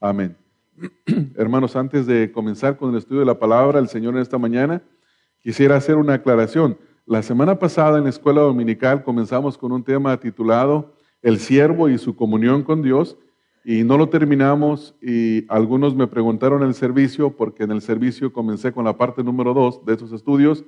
Amén. Hermanos, antes de comenzar con el estudio de la palabra del Señor en esta mañana, quisiera hacer una aclaración. La semana pasada en la escuela dominical comenzamos con un tema titulado El siervo y su comunión con Dios y no lo terminamos y algunos me preguntaron en el servicio, porque en el servicio comencé con la parte número dos de esos estudios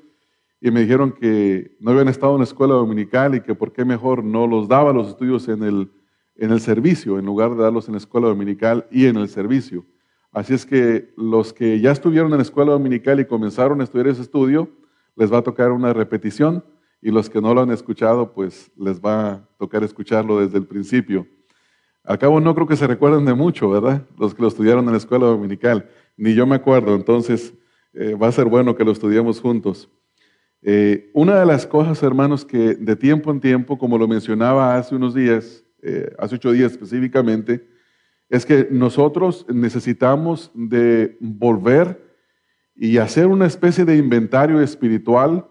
y me dijeron que no habían estado en la escuela dominical y que por qué mejor no los daba los estudios en el, en el servicio, en lugar de darlos en la escuela dominical y en el servicio. Así es que los que ya estuvieron en la escuela dominical y comenzaron a estudiar ese estudio, les va a tocar una repetición y los que no lo han escuchado, pues les va a tocar escucharlo desde el principio. Al cabo no creo que se recuerden de mucho, ¿verdad? Los que lo estudiaron en la escuela dominical. Ni yo me acuerdo, entonces eh, va a ser bueno que lo estudiemos juntos. Eh, una de las cosas, hermanos, que de tiempo en tiempo, como lo mencionaba hace unos días, eh, hace ocho días específicamente, es que nosotros necesitamos de volver y hacer una especie de inventario espiritual,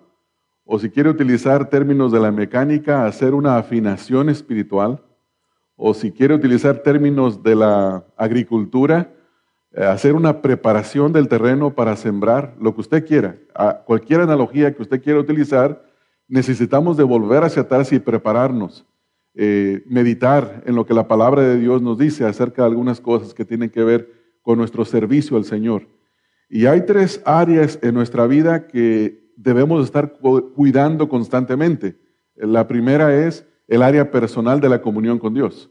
o si quiere utilizar términos de la mecánica, hacer una afinación espiritual o si quiere utilizar términos de la agricultura, eh, hacer una preparación del terreno para sembrar, lo que usted quiera, cualquier analogía que usted quiera utilizar, necesitamos de volver hacia atrás y prepararnos, eh, meditar en lo que la palabra de Dios nos dice acerca de algunas cosas que tienen que ver con nuestro servicio al Señor. Y hay tres áreas en nuestra vida que debemos estar cuidando constantemente. La primera es el área personal de la comunión con Dios.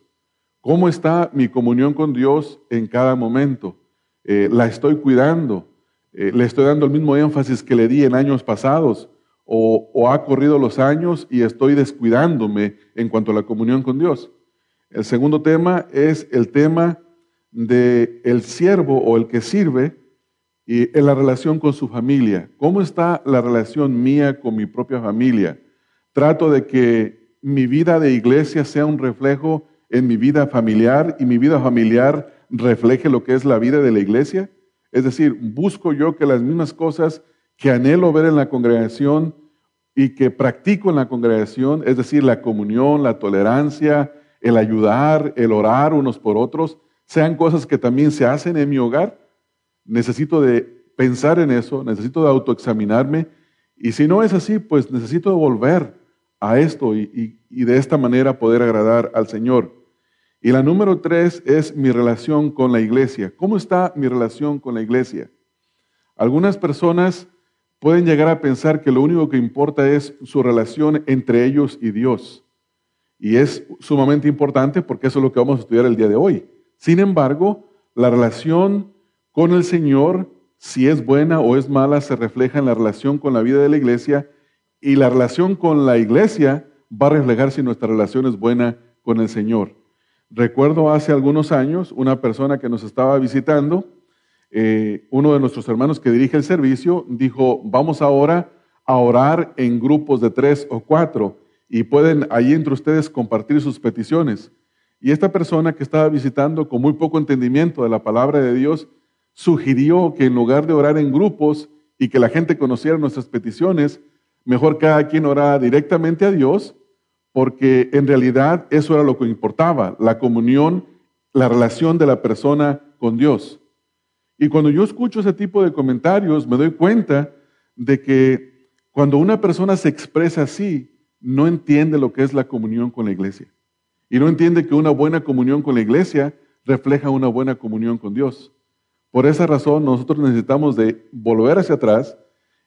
¿Cómo está mi comunión con Dios en cada momento? Eh, ¿La estoy cuidando? Eh, ¿Le estoy dando el mismo énfasis que le di en años pasados? O, ¿O, ha corrido los años y estoy descuidándome en cuanto a la comunión con Dios? El segundo tema es el tema de el siervo o el que sirve y en la relación con su familia. ¿Cómo está la relación mía con mi propia familia? Trato de que mi vida de iglesia sea un reflejo en mi vida familiar y mi vida familiar refleje lo que es la vida de la iglesia? Es decir, busco yo que las mismas cosas que anhelo ver en la congregación y que practico en la congregación, es decir, la comunión, la tolerancia, el ayudar, el orar unos por otros, sean cosas que también se hacen en mi hogar. Necesito de pensar en eso, necesito de autoexaminarme y si no es así, pues necesito volver a esto y, de esta manera poder agradar al Señor. Y la número tres es mi relación con la iglesia. ¿Cómo está mi relación con la iglesia? Algunas personas pueden llegar a pensar que lo único que importa es su relación entre ellos y Dios. Y es sumamente importante porque eso es lo que vamos a estudiar el día de hoy. Sin embargo, la relación con el Señor, si es buena o es mala, se refleja en la relación con la vida de la iglesia y la relación con la iglesia va a reflejar si nuestra relación es buena con el Señor. Recuerdo hace algunos años una persona que nos estaba visitando, eh, uno de nuestros hermanos que dirige el servicio, dijo, vamos ahora a orar en grupos de tres o cuatro y pueden ahí entre ustedes compartir sus peticiones. Y esta persona que estaba visitando con muy poco entendimiento de la palabra de Dios, sugirió que en lugar de orar en grupos y que la gente conociera nuestras peticiones, mejor cada quien orara directamente a Dios, porque en realidad eso era lo que importaba, la comunión, la relación de la persona con Dios. Y cuando yo escucho ese tipo de comentarios, me doy cuenta de que cuando una persona se expresa así, no entiende lo que es la comunión con la iglesia. Y no entiende que una buena comunión con la iglesia refleja una buena comunión con Dios. Por esa razón nosotros necesitamos de volver hacia atrás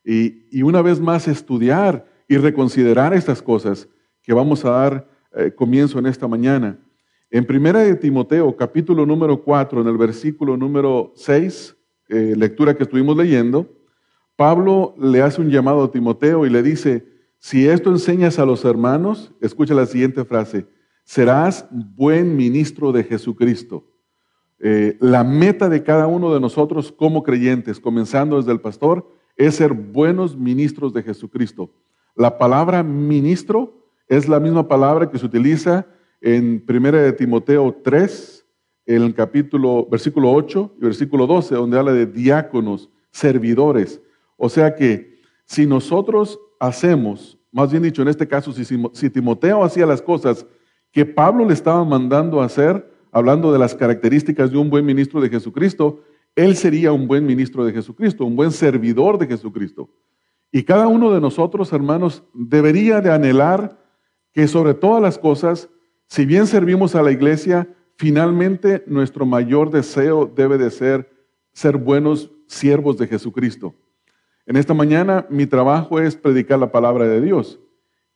y, una vez más estudiar y reconsiderar estas cosas que vamos a dar eh, comienzo en esta mañana. En primera de Timoteo, capítulo número 4, en el versículo número 6, eh, lectura que estuvimos leyendo, Pablo le hace un llamado a Timoteo y le dice, si esto enseñas a los hermanos, escucha la siguiente frase, serás buen ministro de Jesucristo. Eh, la meta de cada uno de nosotros como creyentes, comenzando desde el pastor, es ser buenos ministros de Jesucristo. La palabra ministro es la misma palabra que se utiliza en 1 de Timoteo 3, en el capítulo, versículo 8 y versículo 12, donde habla de diáconos, servidores. O sea que si nosotros hacemos, más bien dicho en este caso, si, Timoteo hacía las cosas que Pablo le estaba mandando hacer, hablando de las características de un buen ministro de Jesucristo, él sería un buen ministro de Jesucristo, un buen servidor de Jesucristo. Y cada uno de nosotros, hermanos, debería de anhelar que sobre todas las cosas, si bien servimos a la iglesia, finalmente nuestro mayor deseo debe de ser ser buenos siervos de Jesucristo. En esta mañana mi trabajo es predicar la palabra de Dios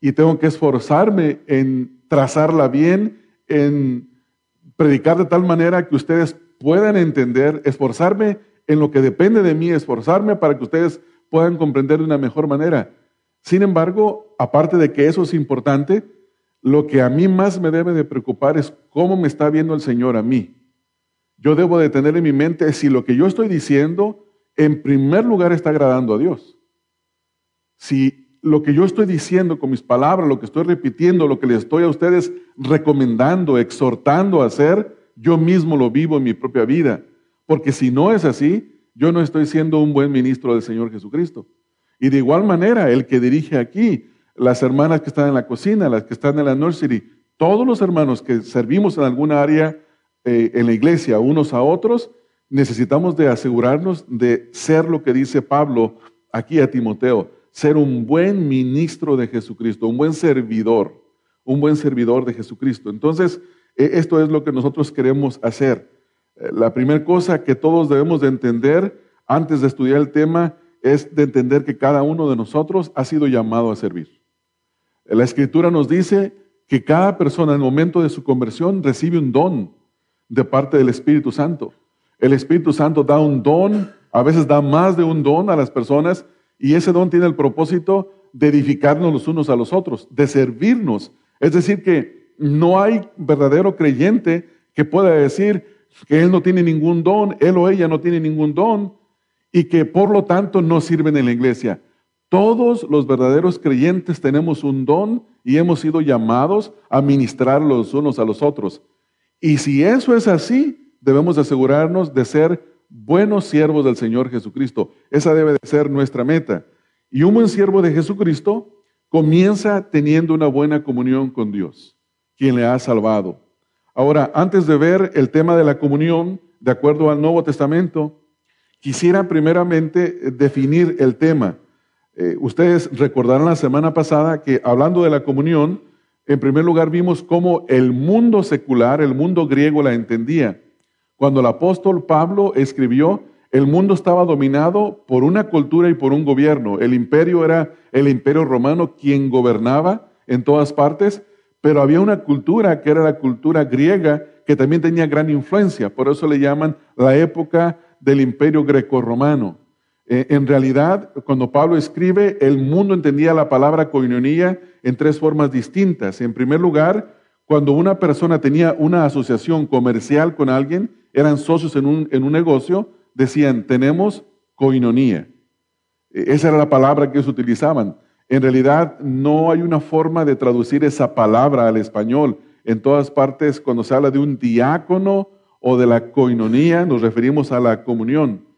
y tengo que esforzarme en trazarla bien, en predicar de tal manera que ustedes puedan entender, esforzarme en lo que depende de mí, esforzarme para que ustedes puedan comprender de una mejor manera. Sin embargo, aparte de que eso es importante, lo que a mí más me debe de preocupar es cómo me está viendo el Señor a mí. Yo debo de tener en mi mente si lo que yo estoy diciendo en primer lugar está agradando a Dios. Si lo que yo estoy diciendo con mis palabras, lo que estoy repitiendo, lo que les estoy a ustedes recomendando, exhortando a hacer, yo mismo lo vivo en mi propia vida. Porque si no es así, yo no estoy siendo un buen ministro del Señor Jesucristo. Y de igual manera, el que dirige aquí, las hermanas que están en la cocina, las que están en la nursery, todos los hermanos que servimos en alguna área eh, en la iglesia, unos a otros, necesitamos de asegurarnos de ser lo que dice Pablo aquí a Timoteo, ser un buen ministro de Jesucristo, un buen servidor, un buen servidor de Jesucristo. Entonces, e, esto es lo que nosotros queremos hacer. Eh, la primera cosa que todos debemos de entender antes de estudiar el tema es de entender que cada uno de nosotros ha sido llamado a servir. La escritura nos dice que cada persona en el momento de su conversión recibe un don de parte del Espíritu Santo. El Espíritu Santo da un don, a veces da más de un don a las personas y ese don tiene el propósito de edificarnos los unos a los otros, de servirnos. Es decir, que no hay verdadero creyente que pueda decir que él no tiene ningún don, él o ella no tiene ningún don y que por lo tanto no sirven en la iglesia. Todos los verdaderos creyentes tenemos un don y hemos sido llamados a ministrar los unos a los otros. Y si eso es así, debemos asegurarnos de ser buenos siervos del Señor Jesucristo. Esa debe de ser nuestra meta. Y un buen siervo de Jesucristo comienza teniendo una buena comunión con Dios, quien le ha salvado. Ahora, antes de ver el tema de la comunión, de acuerdo al Nuevo Testamento, quisiera primeramente definir el tema. Eh, ustedes recordarán la semana pasada que hablando de la comunión, en primer lugar vimos cómo el mundo secular, el mundo griego la entendía. Cuando el apóstol Pablo escribió, el mundo estaba dominado por una cultura y por un gobierno. El imperio era el imperio romano quien gobernaba en todas partes, pero había una cultura que era la cultura griega que también tenía gran influencia. Por eso le llaman la época del imperio greco-romano. Eh, en realidad, cuando Pablo escribe, el mundo entendía la palabra coinonía en tres formas distintas. En primer lugar, cuando una persona tenía una asociación comercial con alguien, eran socios en un, en un negocio, decían, tenemos coinonía. E, esa era la palabra que ellos utilizaban. En realidad no hay una forma de traducir esa palabra al español. En todas partes, cuando se habla de un diácono o de la coinonía, nos referimos a la comunión.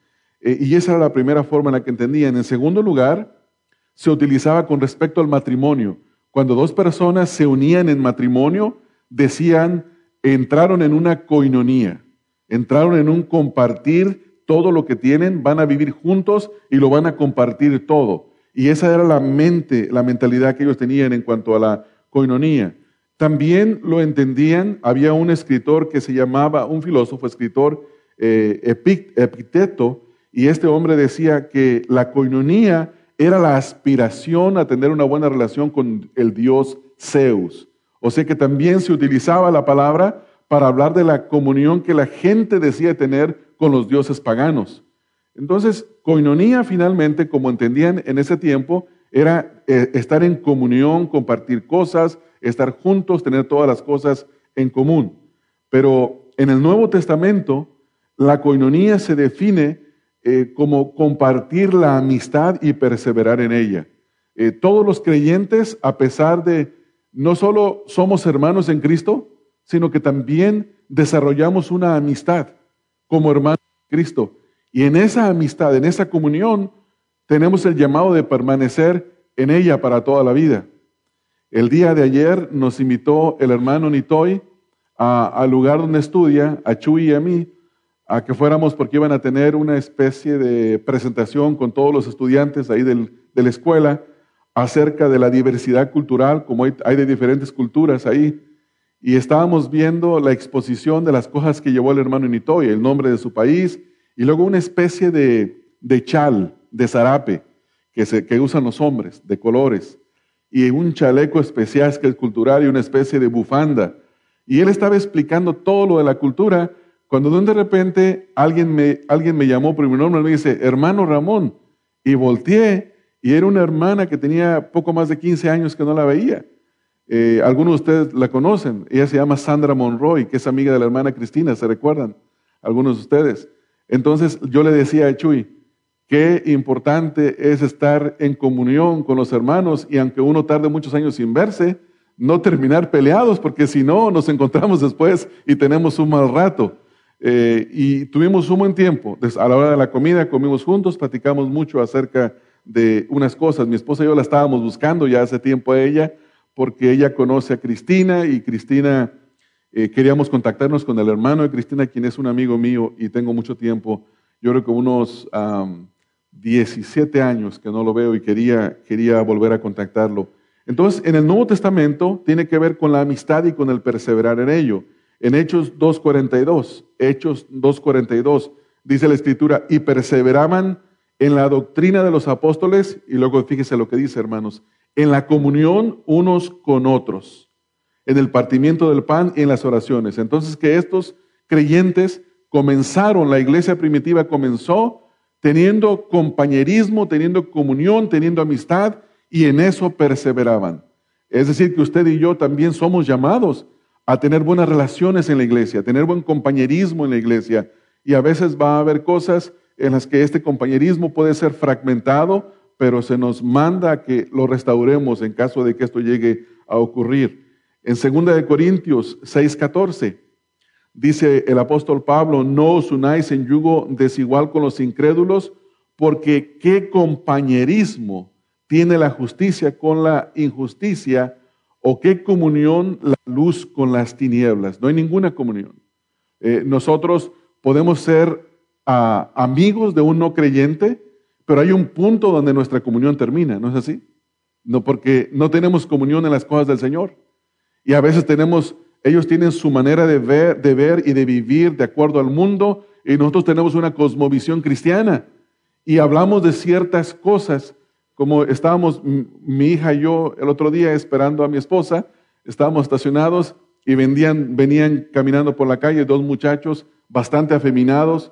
E, y esa era la primera forma en la que entendían. En segundo lugar, se utilizaba con respecto al matrimonio. Cuando dos personas se unían en matrimonio, decían, entraron en una coinonía, entraron en un compartir todo lo que tienen, van a vivir juntos y lo van a compartir todo. Y esa era la mente, la mentalidad que ellos tenían en cuanto a la coinonía. También lo entendían, había un escritor que se llamaba, un filósofo escritor, eh, Epicteto, y este hombre decía que la coinonía era la aspiración a tener una buena relación con el dios Zeus. O sea que también se utilizaba la palabra para hablar de la comunión que la gente decía tener con los dioses paganos. Entonces, coinonía finalmente, como entendían en ese tiempo, era eh, estar en comunión, compartir cosas, estar juntos, tener todas las cosas en común. Pero en el Nuevo Testamento, la coinonía se define eh, como compartir la amistad y perseverar en ella. Eh, todos los creyentes, a pesar de no solo somos hermanos en Cristo, sino que también desarrollamos una amistad como hermanos en Cristo. Y en esa amistad, en esa comunión, tenemos el llamado de permanecer en ella para toda la vida. El día de ayer nos invitó el hermano Nitoy al lugar donde estudia, a Chuy y a mí, a que fuéramos porque iban a tener una especie de presentación con todos los estudiantes ahí de la escuela acerca de la diversidad cultural, como hay, de diferentes culturas ahí. Y estábamos viendo la exposición de las cosas que llevó el hermano Initoy, el nombre de su país, y luego una especie de, chal, de zarape, que, se, que usan los hombres, de colores, y un chaleco especial que es cultural y una especie de bufanda. Y él estaba explicando todo lo de la cultura, cuando de repente alguien me, alguien me llamó por mi nombre me dice, hermano Ramón, y volteé y era una hermana que tenía poco más de 15 años que no la veía. Eh, algunos de ustedes la conocen. Ella se llama Sandra Monroy, que es amiga de la hermana Cristina, ¿se recuerdan? Algunos de ustedes. Entonces yo le decía a Chuy, qué importante es estar en comunión con los hermanos y aunque uno tarde muchos años sin verse, no terminar peleados, porque si no, nos encontramos después y tenemos un mal rato. Eh, y tuvimos un buen tiempo. A la hora de la comida comimos juntos, platicamos mucho acerca de unas cosas. Mi esposa y yo la estábamos buscando ya hace tiempo a ella, porque ella conoce a Cristina y Cristina, eh, queríamos contactarnos con el hermano de Cristina, quien es un amigo mío y tengo mucho tiempo, yo creo que unos 17 años que no lo veo y quería, quería volver a contactarlo. Entonces, en el Nuevo Testamento tiene que ver con la amistad y con el perseverar en ello. En Hechos 2.42, Hechos 2.42, dice la Escritura, y perseveraban en la doctrina de los apóstoles, y luego fíjese lo que dice, hermanos, en la comunión unos con otros, en el partimiento del pan y en las oraciones. Entonces que estos creyentes comenzaron, la iglesia primitiva comenzó teniendo compañerismo, teniendo comunión, teniendo amistad, y en eso perseveraban. Es decir, que usted y yo también somos llamados a tener buenas relaciones en la iglesia, a tener buen compañerismo en la iglesia, y a veces va a haber cosas en las que este compañerismo puede ser fragmentado, pero se nos manda que lo restauremos en caso de que esto llegue a ocurrir. En 2 Corintios 6:14 dice el apóstol Pablo, no os unáis en yugo desigual con los incrédulos, porque qué compañerismo tiene la justicia con la injusticia, o qué comunión la luz con las tinieblas. No hay ninguna comunión. Eh, nosotros podemos ser a amigos de un no creyente, pero hay un punto donde nuestra comunión termina, ¿no es así? No, porque no tenemos comunión en las cosas del Señor. Y a veces tenemos, ellos tienen su manera de ver, de ver y de vivir de acuerdo al mundo, y nosotros tenemos una cosmovisión cristiana. Y hablamos de ciertas cosas, como estábamos mi hija y yo el otro día esperando a mi esposa, estábamos estacionados y venían caminando por la calle dos muchachos bastante afeminados,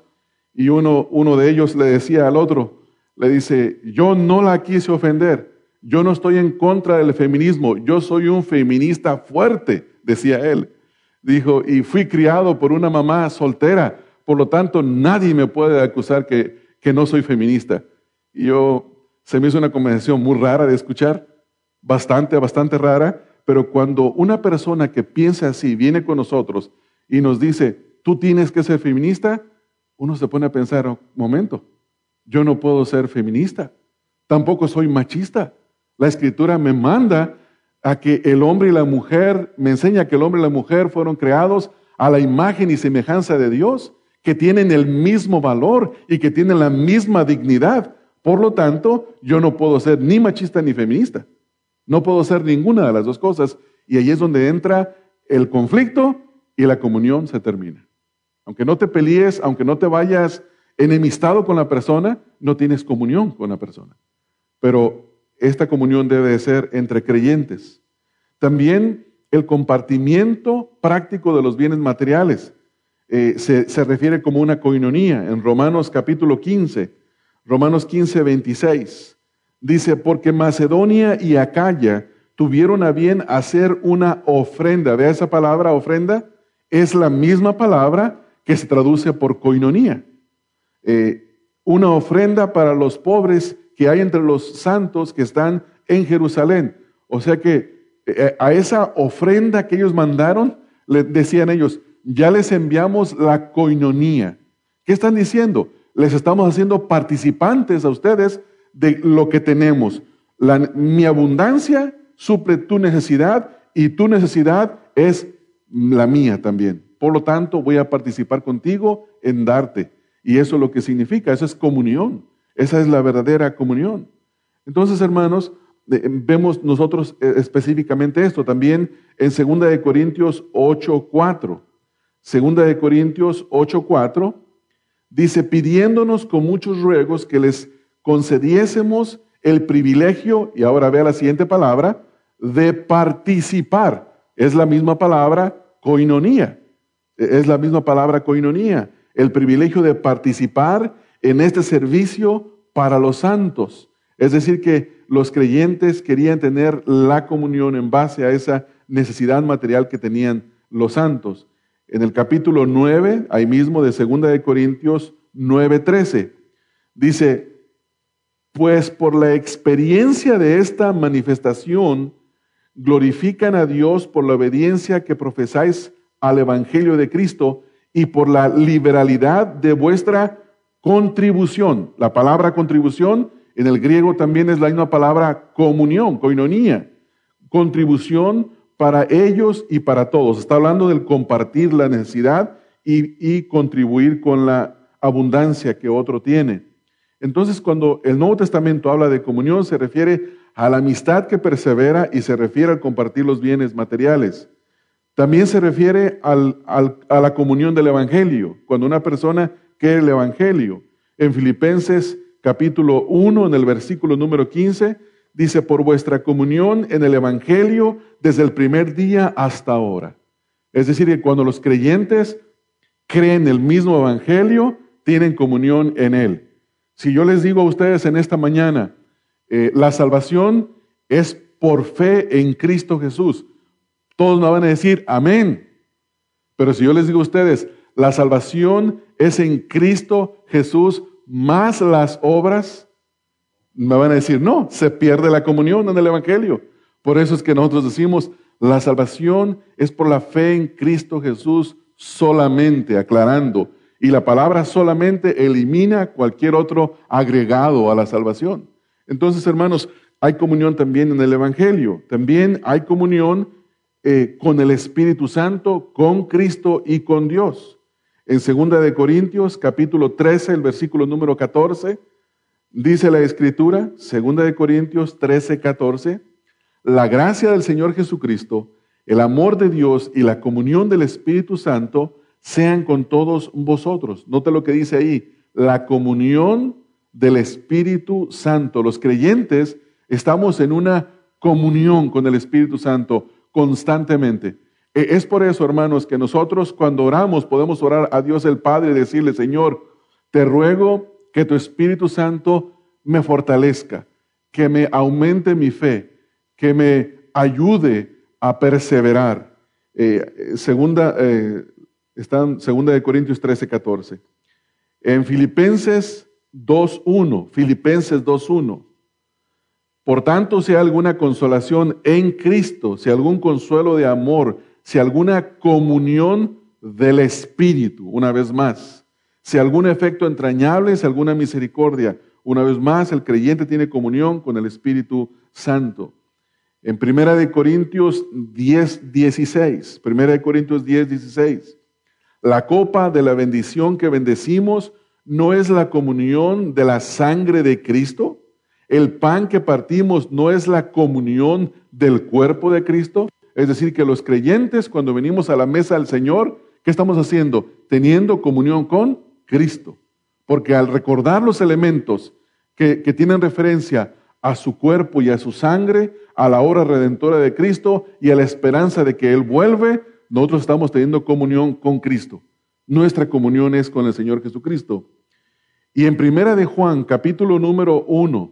y uno, uno de ellos le decía al otro, le dice, yo no la quise ofender, yo no estoy en contra del feminismo, yo soy un feminista fuerte, decía él. Dijo, y fui criado por una mamá soltera, por lo tanto nadie me puede acusar que, que no soy feminista. Y yo, se me hizo una conversación muy rara de escuchar, bastante, bastante rara, pero cuando una persona que piensa así viene con nosotros y nos dice, tú tienes que ser feminista, uno se pone a pensar, un momento, yo no puedo ser feminista, tampoco soy machista. La escritura me manda a que el hombre y la mujer, me enseña que el hombre y la mujer fueron creados a la imagen y semejanza de Dios, que tienen el mismo valor y que tienen la misma dignidad. Por lo tanto, yo no puedo ser ni machista ni feminista. No puedo ser ninguna de las dos cosas. Y ahí es donde entra el conflicto y la comunión se termina. Aunque no te pelees, aunque no te vayas enemistado con la persona, no tienes comunión con la persona. Pero esta comunión debe ser entre creyentes. También el compartimiento práctico de los bienes materiales eh, se, se, refiere como una coinonía en Romanos capítulo 15, Romanos 15, 26. Dice, porque Macedonia y Acaya tuvieron a bien hacer una ofrenda. Vea esa palabra ofrenda, es la misma palabra que se traduce por coinonía. Eh, una ofrenda para los pobres que hay entre los santos que están en Jerusalén. O sea que eh, a esa ofrenda que ellos mandaron, le decían ellos, ya les enviamos la coinonía. ¿Qué están diciendo? Les estamos haciendo participantes a ustedes de lo que tenemos. mi abundancia suple tu necesidad y tu necesidad es la mía también. Por lo tanto, voy a participar contigo en darte. Y eso es lo que significa, eso es comunión. Esa es la verdadera comunión. Entonces, hermanos, vemos nosotros eh, específicamente esto también en 2 de Corintios 8:4. 2 de Corintios 8:4 dice pidiéndonos con muchos ruegos que les concediésemos el privilegio y ahora vea la siguiente palabra de participar. Es la misma palabra coinonía. Es la misma palabra coinonía, el privilegio de participar en este servicio para los santos. Es decir, que los creyentes querían tener la comunión en base a esa necesidad material que tenían los santos. En el capítulo 9, ahí mismo de 2 de Corintios 9:13, dice, pues por la experiencia de esta manifestación, glorifican a Dios por la obediencia que profesáis al Evangelio de Cristo y por la liberalidad de vuestra contribución. La palabra contribución en el griego también es la misma palabra comunión, coinonía, contribución para ellos y para todos. Está hablando del compartir la necesidad y, contribuir con la abundancia que otro tiene. Entonces, cuando el Nuevo Testamento habla de comunión, se refiere a la amistad que persevera y se refiere al compartir los bienes materiales. También se refiere a la comunión del Evangelio, cuando una persona quiere el Evangelio. En Filipenses capítulo 1, en el versículo número 15, dice, por vuestra comunión en el Evangelio desde el primer día hasta ahora. Es decir, que cuando los creyentes creen el mismo Evangelio, tienen comunión en él. Si yo les digo a ustedes en esta mañana, eh, la salvación es por fe en Cristo Jesús, todos me van a decir, amén. Pero si yo les digo a ustedes, la salvación es en Cristo Jesús más las obras, me van a decir, no, se pierde la comunión en el Evangelio. Por eso es que nosotros decimos, la salvación es por la fe en Cristo Jesús solamente, aclarando. Y la palabra solamente elimina cualquier otro agregado a la salvación. Entonces, hermanos, hay comunión también en el Evangelio. También hay comunión eh, con el Espíritu Santo, con Cristo y con Dios. En 2 de Corintios, capítulo 13, el versículo número 14, dice la Escritura, 2 de Corintios 13, 14, la gracia del Señor Jesucristo, el amor de Dios y la comunión del Espíritu Santo sean con todos vosotros. Note lo que dice ahí, la comunión del Espíritu Santo. Los creyentes estamos en una comunión con el Espíritu Santo constantemente. E, es por eso, hermanos, que nosotros cuando oramos podemos orar a Dios el Padre y decirle, Señor, te ruego que tu Espíritu Santo me fortalezca, que me aumente mi fe, que me ayude a perseverar. Eh, segunda, eh, está segunda de Corintios 13, 14. En Filipenses 2.1, Filipenses 2.1. Por tanto, si hay alguna consolación en Cristo, si algún consuelo de amor, si alguna comunión del Espíritu, una vez más, si algún efecto entrañable, si alguna misericordia, una vez más, el creyente tiene comunión con el Espíritu Santo. En Primera de Corintios 10, 16, Primera de Corintios 10, 16, la copa de la bendición que bendecimos no es la comunión de la sangre de Cristo. El pan que partimos no es la comunión del cuerpo de Cristo. Es decir, que los creyentes cuando venimos a la mesa del Señor, ¿qué estamos haciendo? Teniendo comunión con Cristo. Porque al recordar los elementos que, tienen referencia a su cuerpo y a su sangre, a la hora redentora de Cristo y a la esperanza de que Él vuelve, nosotros estamos teniendo comunión con Cristo. Nuestra comunión es con el Señor Jesucristo. Y en Primera de Juan, capítulo número 1,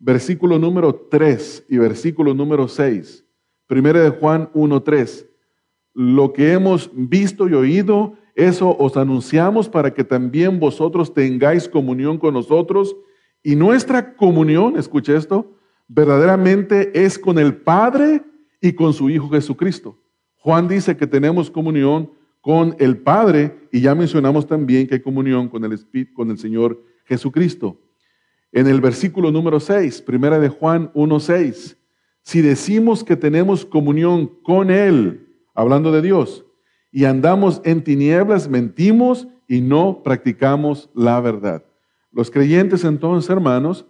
versículo número 3 y versículo número 6, Primera de Juan 1.3. Lo que hemos visto y oído, eso os anunciamos para que también vosotros tengáis comunión con nosotros. Y nuestra comunión, escuche esto, verdaderamente es con el Padre y con su Hijo Jesucristo. Juan dice que tenemos comunión con el Padre y ya mencionamos también que hay comunión con el Espíritu, con el Señor Jesucristo. En el versículo número 6, primera de Juan 1.6, si decimos que tenemos comunión con Él, hablando de Dios, y andamos en tinieblas, mentimos y no practicamos la verdad. Los creyentes entonces, hermanos,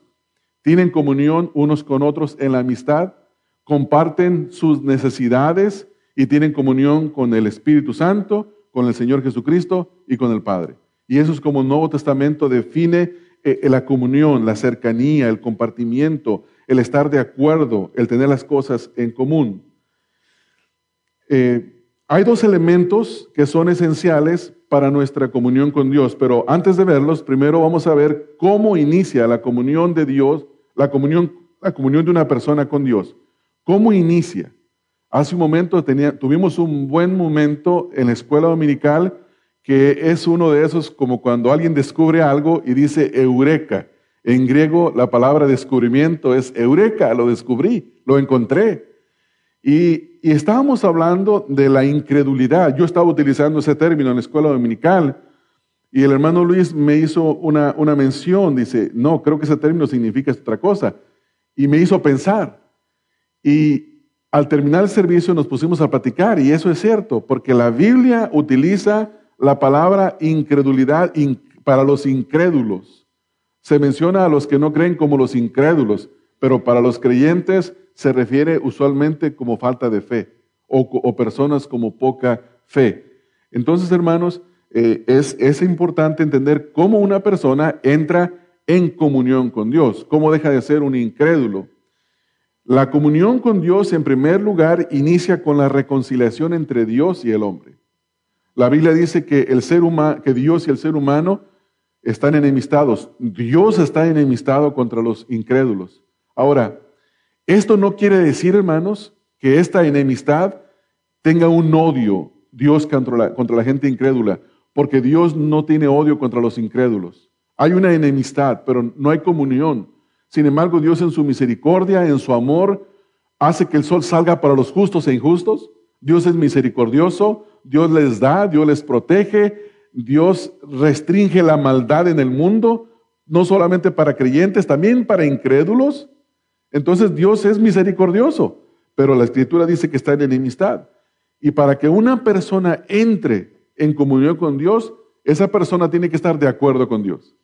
tienen comunión unos con otros en la amistad, comparten sus necesidades y tienen comunión con el Espíritu Santo, con el Señor Jesucristo y con el Padre. Y eso es como el Nuevo Testamento define eh, la comunión, la cercanía, el compartimiento, el estar de acuerdo, el tener las cosas en común. Eh, hay dos elementos que son esenciales para nuestra comunión con Dios, pero antes de verlos, primero vamos a ver cómo inicia la comunión de Dios, la comunión, la comunión de una persona con Dios. ¿Cómo inicia? Hace un momento tuvimos un buen momento en la escuela dominical que es uno de esos como cuando alguien descubre algo y dice eureka. En griego la palabra descubrimiento es eureka, lo descubrí, lo encontré. Y, estábamos hablando de la incredulidad. Yo estaba utilizando ese término en la escuela dominical y el hermano Luis me hizo una, una mención, dice, no, creo que ese término significa otra cosa. Y me hizo pensar. Y al terminar el servicio nos pusimos a platicar y eso es cierto, porque la Biblia utiliza la palabra incredulidad para los incrédulos. Se menciona a los que no creen como los incrédulos, pero para los creyentes se refiere usualmente como falta de fe o, personas como poca fe. Entonces, hermanos, eh, es, es importante entender cómo una persona entra en comunión con Dios, cómo deja de ser un incrédulo. La comunión con Dios, en primer lugar, inicia con la reconciliación entre Dios y el hombre. La Biblia dice que, el ser que Dios y el ser humano están enemistados. Dios está enemistado contra los incrédulos. Ahora, esto no quiere decir, hermanos, que esta enemistad tenga un odio Dios contra la, gente incrédula, porque Dios no tiene odio contra los incrédulos. Hay una enemistad, pero no hay comunión. Sin embargo, Dios en su misericordia, en su amor, hace que el sol salga para los justos e injustos. Dios es misericordioso, Dios les da, Dios les protege, Dios restringe la maldad en el mundo, no solamente para creyentes, también para incrédulos. Entonces Dios es misericordioso, pero la escritura dice que está en enemistad. Y para que una persona entre en comunión con Dios, esa persona tiene que estar de acuerdo con Dios.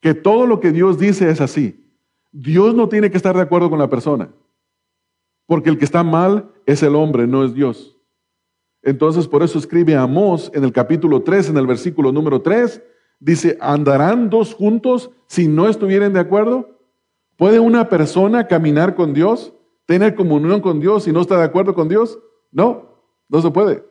Que todo lo que Dios dice es así. Dios no tiene que estar de acuerdo con la persona, porque el que está mal es el hombre, no es Dios. Entonces, por eso escribe Amós en el capítulo 3, en el versículo número 3, dice, ¿andarán dos juntos si no estuvieran de acuerdo? ¿Puede una persona caminar con Dios, tener comunión con Dios si no está de acuerdo con Dios? No, no se puede.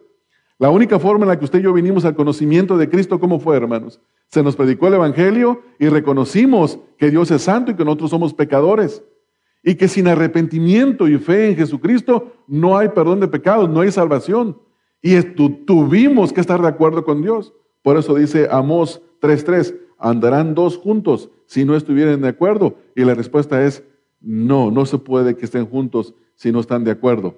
La única forma en la que usted y yo vinimos al conocimiento de Cristo, ¿cómo fue, hermanos? Se nos predicó el Evangelio y reconocimos que Dios es santo y que nosotros somos pecadores. Y que sin arrepentimiento y fe en Jesucristo no hay perdón de pecados, no hay salvación. Y tuvimos que estar de acuerdo con Dios. Por eso dice Amós 3.3, andarán dos juntos si no estuvieran de acuerdo. Y la respuesta es, no, no se puede que estén juntos si no están de acuerdo.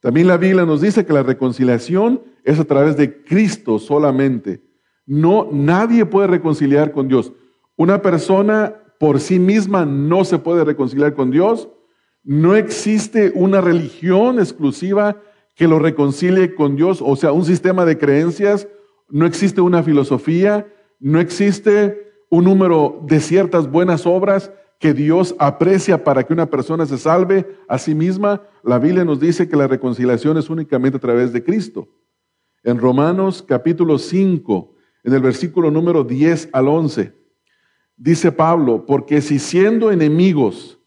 También la Biblia nos dice que la reconciliación es a través de Cristo solamente. No, nadie puede reconciliar con Dios. Una persona por sí misma no se puede reconciliar con Dios. No existe una religión exclusiva que lo reconcilie con Dios, o sea, un sistema de creencias, no existe una filosofía, no existe un número de ciertas buenas obras que Dios aprecia para que una persona se salve a sí misma. La Biblia nos dice que la reconciliación es únicamente a través de Cristo. En Romanos capítulo 5, en el versículo número 10 al 11, dice Pablo, porque si siendo enemigos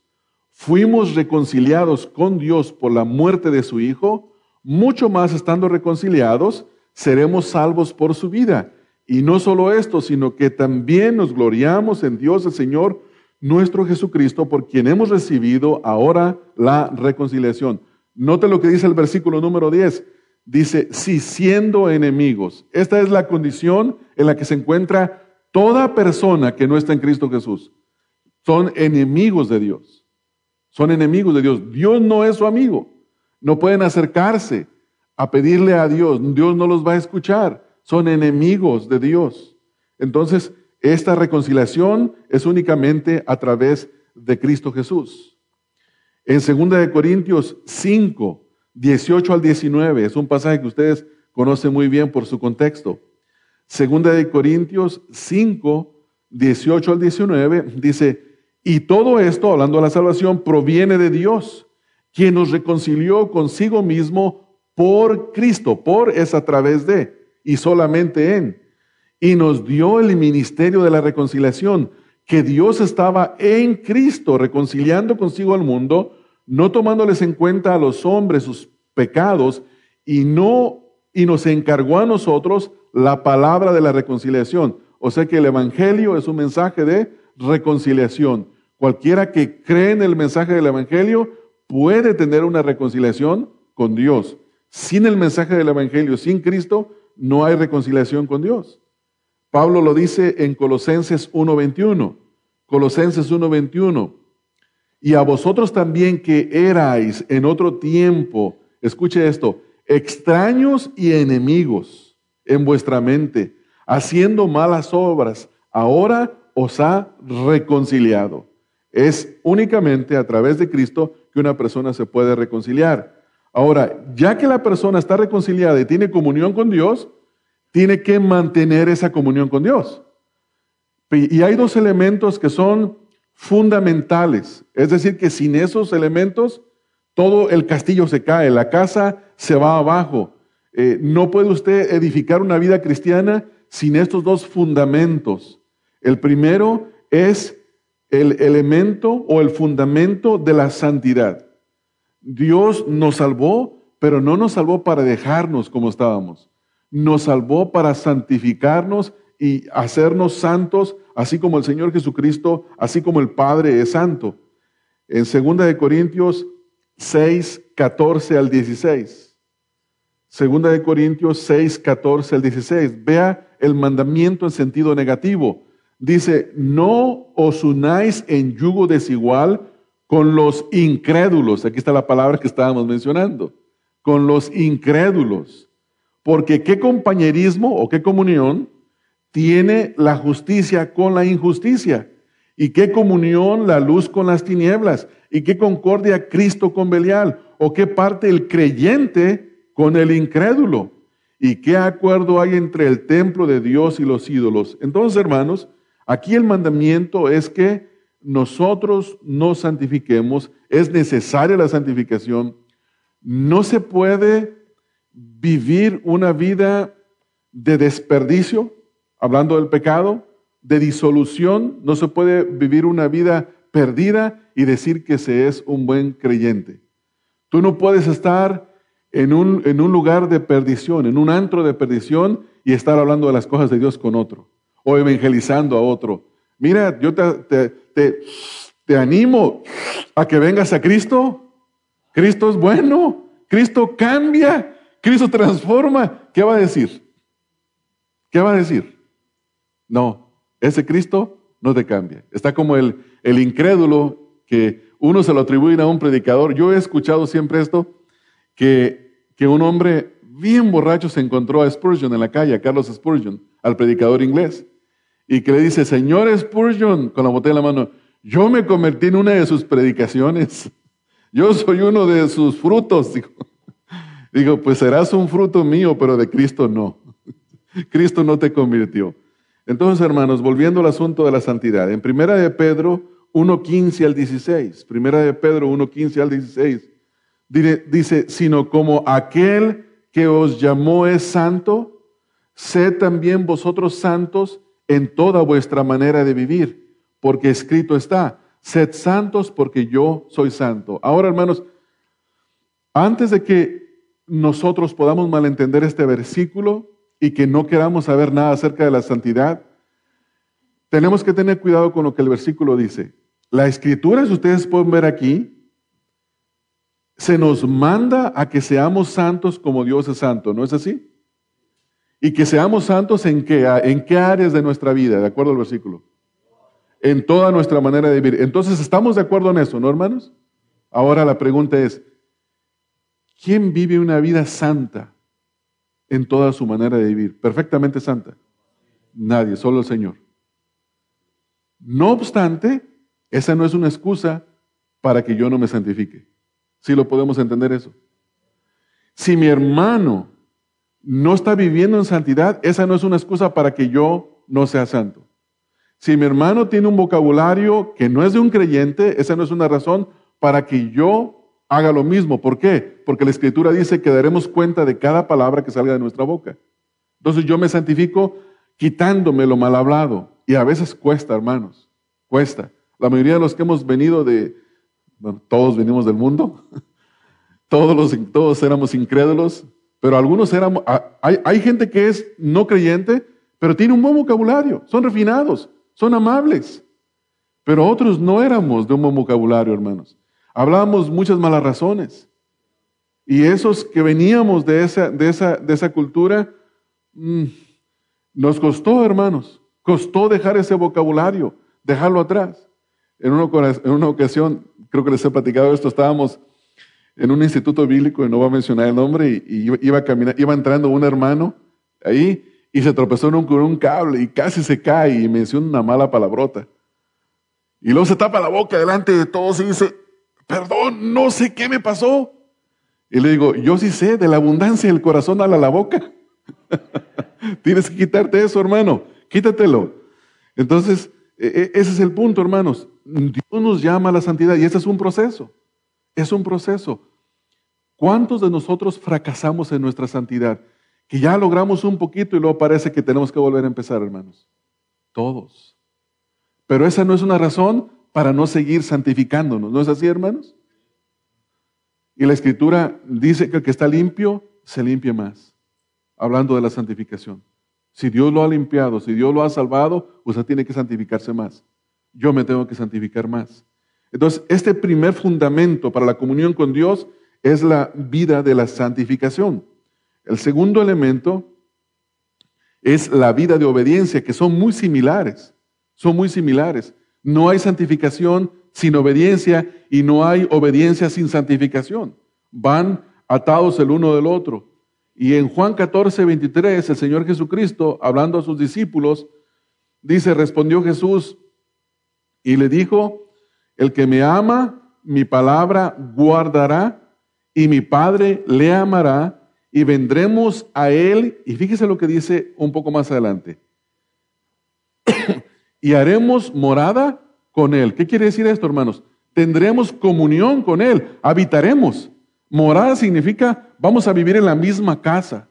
fuimos reconciliados con Dios por la muerte de su Hijo, mucho más estando reconciliados, seremos salvos por su vida. Y no solo esto, sino que también nos gloriamos en Dios el Señor nuestro Jesucristo, por quien hemos recibido ahora la reconciliación. Note lo que dice el versículo número 10. Dice, si siendo enemigos, esta es la condición en la que se encuentra toda persona que no está en Cristo Jesús. Son enemigos de Dios. Son enemigos de Dios. Dios no es su amigo. No pueden acercarse a pedirle a Dios. Dios no los va a escuchar. Son enemigos de Dios. Entonces, esta reconciliación es únicamente a través de Cristo Jesús. En 2 de Corintios 5, 18 al 19, es un pasaje que ustedes conoce muy bien por su contexto. Segunda de Corintios 5, 18 al 19, dice, y todo esto, hablando de la salvación, proviene de Dios, quien nos reconcilió consigo mismo por Cristo. Por es a través de y solamente en. Y nos dio el ministerio de la reconciliación, que Dios estaba en Cristo reconciliando consigo al mundo, no tomándoles en cuenta a los hombres sus pecados, y no y nos encargó a nosotros la palabra de la reconciliación. O sea que el evangelio es un mensaje de reconciliación. Cualquiera que cree en el mensaje del evangelio puede tener una reconciliación con Dios. Sin el mensaje del evangelio, sin Cristo, no hay reconciliación con Dios. Pablo lo dice en Colosenses 1:21. Colosenses 1:21. Y a vosotros también que erais en otro tiempo, escuche esto, extraños y enemigos en vuestra mente, haciendo malas obras, ahora os ha reconciliado. Es únicamente a través de Cristo que una persona se puede reconciliar. Ahora, ya que la persona está reconciliada y tiene comunión con Dios, tiene que mantener esa comunión con Dios. Y hay dos elementos que son fundamentales. Es decir, que sin esos elementos, todo el castillo se cae, la casa se va abajo. Eh, no puede usted edificar una vida cristiana sin estos dos fundamentos. El primero es el elemento o el fundamento de la santidad. Dios nos salvó, pero no nos salvó para dejarnos como estábamos. Nos salvó para santificarnos y hacernos santos, así como el Señor Jesucristo, así como el Padre es santo. En 2 de Corintios 6, 14 al 16. Segunda de Corintios 6, 14 al 16. Vea el mandamiento en sentido negativo. Dice, no os unáis en yugo desigual con los incrédulos. Aquí está la palabra que estábamos mencionando. Con los incrédulos. Porque qué compañerismo o qué comunión tiene la justicia con la injusticia. ¿Y qué comunión la luz con las tinieblas? ¿Y qué concordia Cristo con Belial? ¿O qué parte el creyente con el incrédulo? ¿Y qué acuerdo hay entre el templo de Dios y los ídolos? Entonces, hermanos, aquí el mandamiento es que nosotros nos santifiquemos, es necesaria la santificación. No se puede vivir una vida de desperdicio, hablando del pecado, de disolución, no se puede vivir una vida perdida y decir que se es un buen creyente. Tú no puedes estar en un, en un lugar de perdición, en un antro de perdición y estar hablando de las cosas de Dios con otro o evangelizando a otro. Mira, yo te, te, te animo a que vengas a Cristo. Cristo es bueno, Cristo cambia, Cristo transforma. ¿Qué va a decir? ¿Qué va a decir? No, ese Cristo no te cambia. Está como el, el incrédulo que uno se lo atribuye a un predicador. Yo he escuchado siempre esto, que, que un hombre bien borracho se encontró a Spurgeon en la calle, a Carlos Spurgeon, al predicador inglés, y que le dice, señor Spurgeon, con la botella en la mano, yo me convertí en una de sus predicaciones. Yo soy uno de sus frutos. Digo, digo pues serás un fruto mío, pero de Cristo no. Cristo no te convirtió. Entonces, hermanos, volviendo al asunto de la santidad, en Primera de Pedro 1.15 al 16, Primera de Pedro 1.15 al 16, dice, sino como aquel que os llamó es santo, sed también vosotros santos en toda vuestra manera de vivir, porque escrito está, sed santos porque yo soy santo. Ahora, hermanos, antes de que nosotros podamos malentender este versículo, y que no queramos saber nada acerca de la santidad, tenemos que tener cuidado con lo que el versículo dice. La escritura, si ustedes pueden ver aquí, se nos manda a que seamos santos como Dios es santo, ¿no es así? Y que seamos santos en qué, en qué áreas de nuestra vida, de acuerdo al versículo. En toda nuestra manera de vivir. Entonces, ¿estamos de acuerdo en eso, no, hermanos? Ahora la pregunta es, ¿quién vive una vida santa? en toda su manera de vivir, perfectamente santa. Nadie, solo el Señor. No obstante, esa no es una excusa para que yo no me santifique. Si lo podemos entender eso. Si mi hermano no está viviendo en santidad, esa no es una excusa para que yo no sea santo. Si mi hermano tiene un vocabulario que no es de un creyente, esa no es una razón para que yo haga lo mismo. ¿Por qué? Porque la escritura dice que daremos cuenta de cada palabra que salga de nuestra boca. Entonces yo me santifico quitándome lo mal hablado. Y a veces cuesta, hermanos, cuesta. La mayoría de los que hemos venido de, todos venimos del mundo, todos, todos éramos incrédulos, pero algunos éramos, hay, hay gente que es no creyente, pero tiene un buen vocabulario, son refinados, son amables. Pero otros no éramos de un buen vocabulario, hermanos. Hablábamos muchas malas razones. Y esos que veníamos de esa, de esa, de esa cultura, mm, nos costó, hermanos, costó dejar ese vocabulario, dejarlo atrás. En una, en una ocasión, creo que les he platicado esto, estábamos en un instituto bíblico, y no voy a mencionar el nombre, y, iba, entrando un hermano ahí y se tropezó con un cable y casi se cae y menciona una mala palabrota. Y luego se tapa la boca delante de todos y dice, perdón, no sé qué me pasó. Y le digo, yo sí sé, de la abundancia del corazón a la boca. Tienes que quitarte eso, hermano, quítatelo. Entonces, e, e, ese es el punto, hermanos. Dios nos llama a la santidad y ese es un proceso. Es un proceso. ¿Cuántos de nosotros fracasamos en nuestra santidad? Que ya logramos un poquito y luego parece que tenemos que volver a empezar, hermanos. Todos. Pero esa no es una razón para no seguir santificándonos. ¿No es así, hermanos? Y la escritura dice que el que está limpio se limpie más, hablando de la santificación. Si Dios lo ha limpiado, si Dios lo ha salvado, usted tiene que santificarse más. Yo me tengo que santificar más. Entonces, este primer fundamento para la comunión con Dios es la vida de la santificación. El segundo elemento es la vida de obediencia, que son muy similares. Son muy similares. No hay santificación sin obediencia y no hay obediencia sin santificación. Van atados el uno del otro. Y en Juan 14, 23, el Señor Jesucristo, hablando a sus discípulos, dice, respondió Jesús y le dijo, el que me ama, mi palabra guardará y mi Padre le amará y vendremos a él. Y fíjese lo que dice un poco más adelante y haremos morada con Él. ¿Qué quiere decir esto, hermanos? Tendremos comunión con Él, habitaremos. Morada significa vamos a vivir en la misma casa,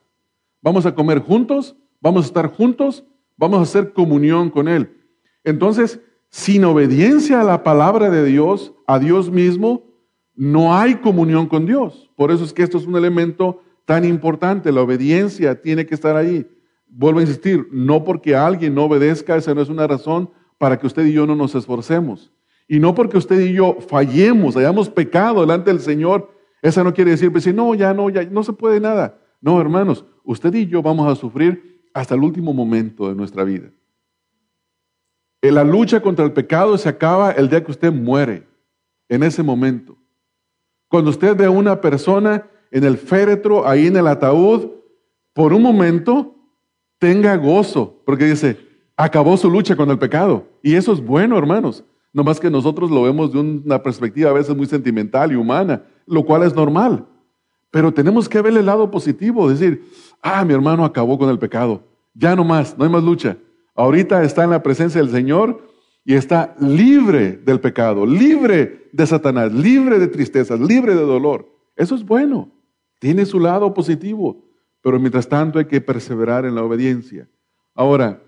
vamos a comer juntos, vamos a estar juntos, vamos a hacer comunión con Él. Entonces, sin obediencia a la palabra de Dios, a Dios mismo, no hay comunión con Dios. Por eso es que esto es un elemento tan importante, la obediencia tiene que estar ahí. Vuelvo a insistir, no porque alguien no obedezca, esa no es una razón para que usted y yo no nos esforcemos. Y no porque usted y yo fallemos, hayamos pecado delante del Señor, esa no quiere decir, pues, no, ya no, ya no se puede nada. No, hermanos, usted y yo vamos a sufrir hasta el último momento de nuestra vida. La lucha contra el pecado se acaba el día que usted muere, en ese momento. Cuando usted ve a una persona en el féretro, ahí en el ataúd, por un momento tenga gozo, porque dice, acabó su lucha con el pecado. Y eso es bueno, hermanos. No más que nosotros lo vemos de una perspectiva a veces muy sentimental y humana, lo cual es normal. Pero tenemos que ver el lado positivo, decir, ah, mi hermano acabó con el pecado. Ya no más, no hay más lucha. Ahorita está en la presencia del Señor y está libre del pecado, libre de Satanás, libre de tristezas, libre de dolor. Eso es bueno. Tiene su lado positivo. Pero mientras tanto hay que perseverar en la obediencia. Ahora,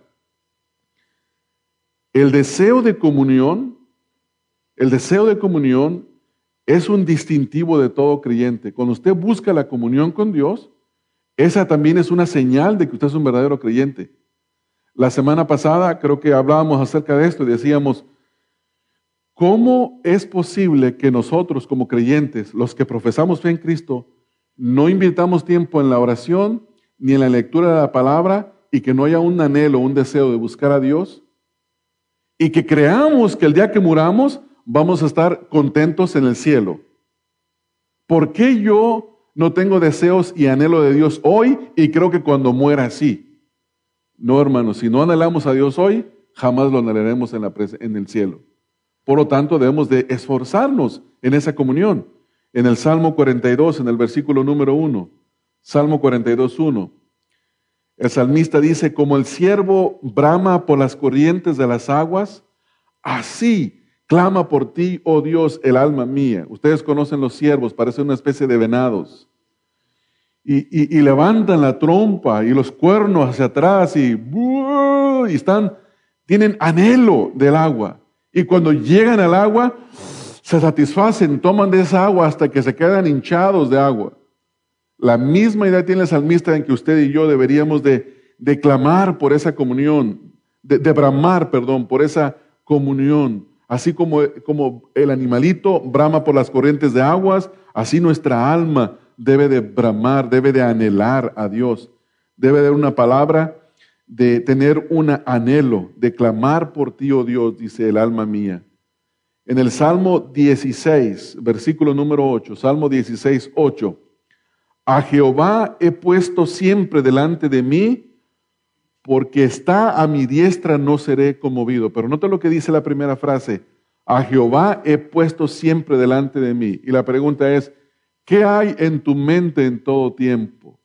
el deseo de comunión, el deseo de comunión es un distintivo de todo creyente. Cuando usted busca la comunión con Dios, esa también es una señal de que usted es un verdadero creyente. La semana pasada creo que hablábamos acerca de esto y decíamos, ¿cómo es posible que nosotros como creyentes, los que profesamos fe en Cristo, no invirtamos tiempo en la oración ni en la lectura de la palabra y que no haya un anhelo, un deseo de buscar a Dios y que creamos que el día que muramos vamos a estar contentos en el cielo. ¿Por qué yo no tengo deseos y anhelo de Dios hoy y creo que cuando muera sí? No, hermanos, si no anhelamos a Dios hoy, jamás lo anhelaremos en, el cielo. Por lo tanto, debemos de esforzarnos en esa comunión en el Salmo 42, en el versículo número 1. Salmo 42, 1. El salmista dice, como el siervo brama por las corrientes de las aguas, así clama por ti, oh Dios, el alma mía. Ustedes conocen los siervos, parecen una especie de venados. Y, levantan la trompa y los cuernos hacia atrás y, y están, tienen anhelo del agua. Y cuando llegan al agua, se satisfacen, toman de esa agua hasta que se quedan hinchados de agua. La misma idea tiene el salmista en que usted y yo deberíamos de, clamar por esa comunión, de, bramar, perdón, por esa comunión. Así como, como el animalito brama por las corrientes de aguas, así nuestra alma debe de bramar, debe de anhelar a Dios. Debe de una palabra de tener un anhelo, de clamar por ti, oh Dios, dice el alma mía. En el Salmo 16, versículo número 8, Salmo 16, 8. A Jehová he puesto siempre delante de mí, porque está a mi diestra no seré conmovido. Pero nota lo que dice la primera frase. A Jehová he puesto siempre delante de mí. Y la pregunta es, ¿qué hay en tu mente en todo tiempo?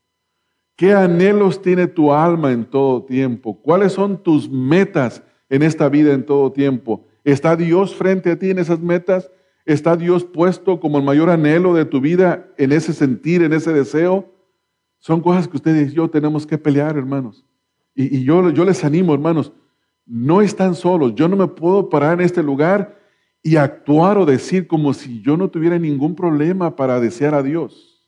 ¿Qué anhelos tiene tu alma en todo tiempo? ¿Cuáles son tus metas en esta vida en todo tiempo? ¿Está Dios frente a ti en esas metas? ¿Está Dios puesto como el mayor anhelo de tu vida en ese sentir, en ese deseo? Son cosas que ustedes y yo tenemos que pelear, hermanos. Y, yo, yo les animo, hermanos, no están solos. Yo no me puedo parar en este lugar y actuar o decir como si yo no tuviera ningún problema para desear a Dios.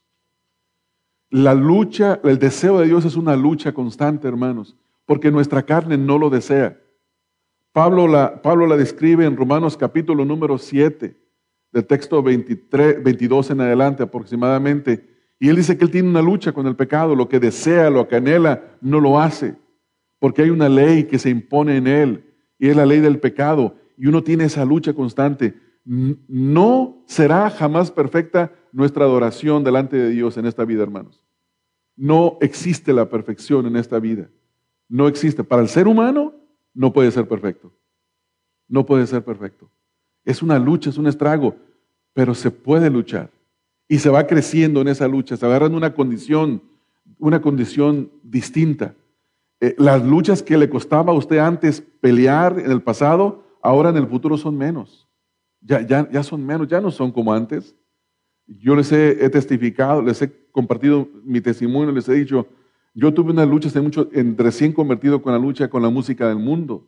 La lucha, el deseo de Dios es una lucha constante, hermanos, porque nuestra carne no lo desea. Pablo la, Pablo la describe en Romanos capítulo número 7 del texto 23, 22 en adelante aproximadamente. Y él dice que él tiene una lucha con el pecado, lo que desea, lo que anhela, no lo hace, porque hay una ley que se impone en él, y es la ley del pecado, y uno tiene esa lucha constante. No será jamás perfecta nuestra adoración delante de Dios en esta vida, hermanos. No existe la perfección en esta vida. No existe. Para el ser humano no puede ser perfecto. No puede ser perfecto. Es una lucha, es un estrago, pero se puede luchar. Y se va creciendo en esa lucha, se agarra en una condición, una condición distinta. Eh, las luchas que le costaba a usted antes pelear en el pasado, ahora en el futuro son menos. Ya, ya, ya son menos, ya no son como antes. Yo les he, testificado, les he compartido mi testimonio, les he dicho, yo tuve una lucha hace mucho, en, recién convertido con la lucha con la música del mundo.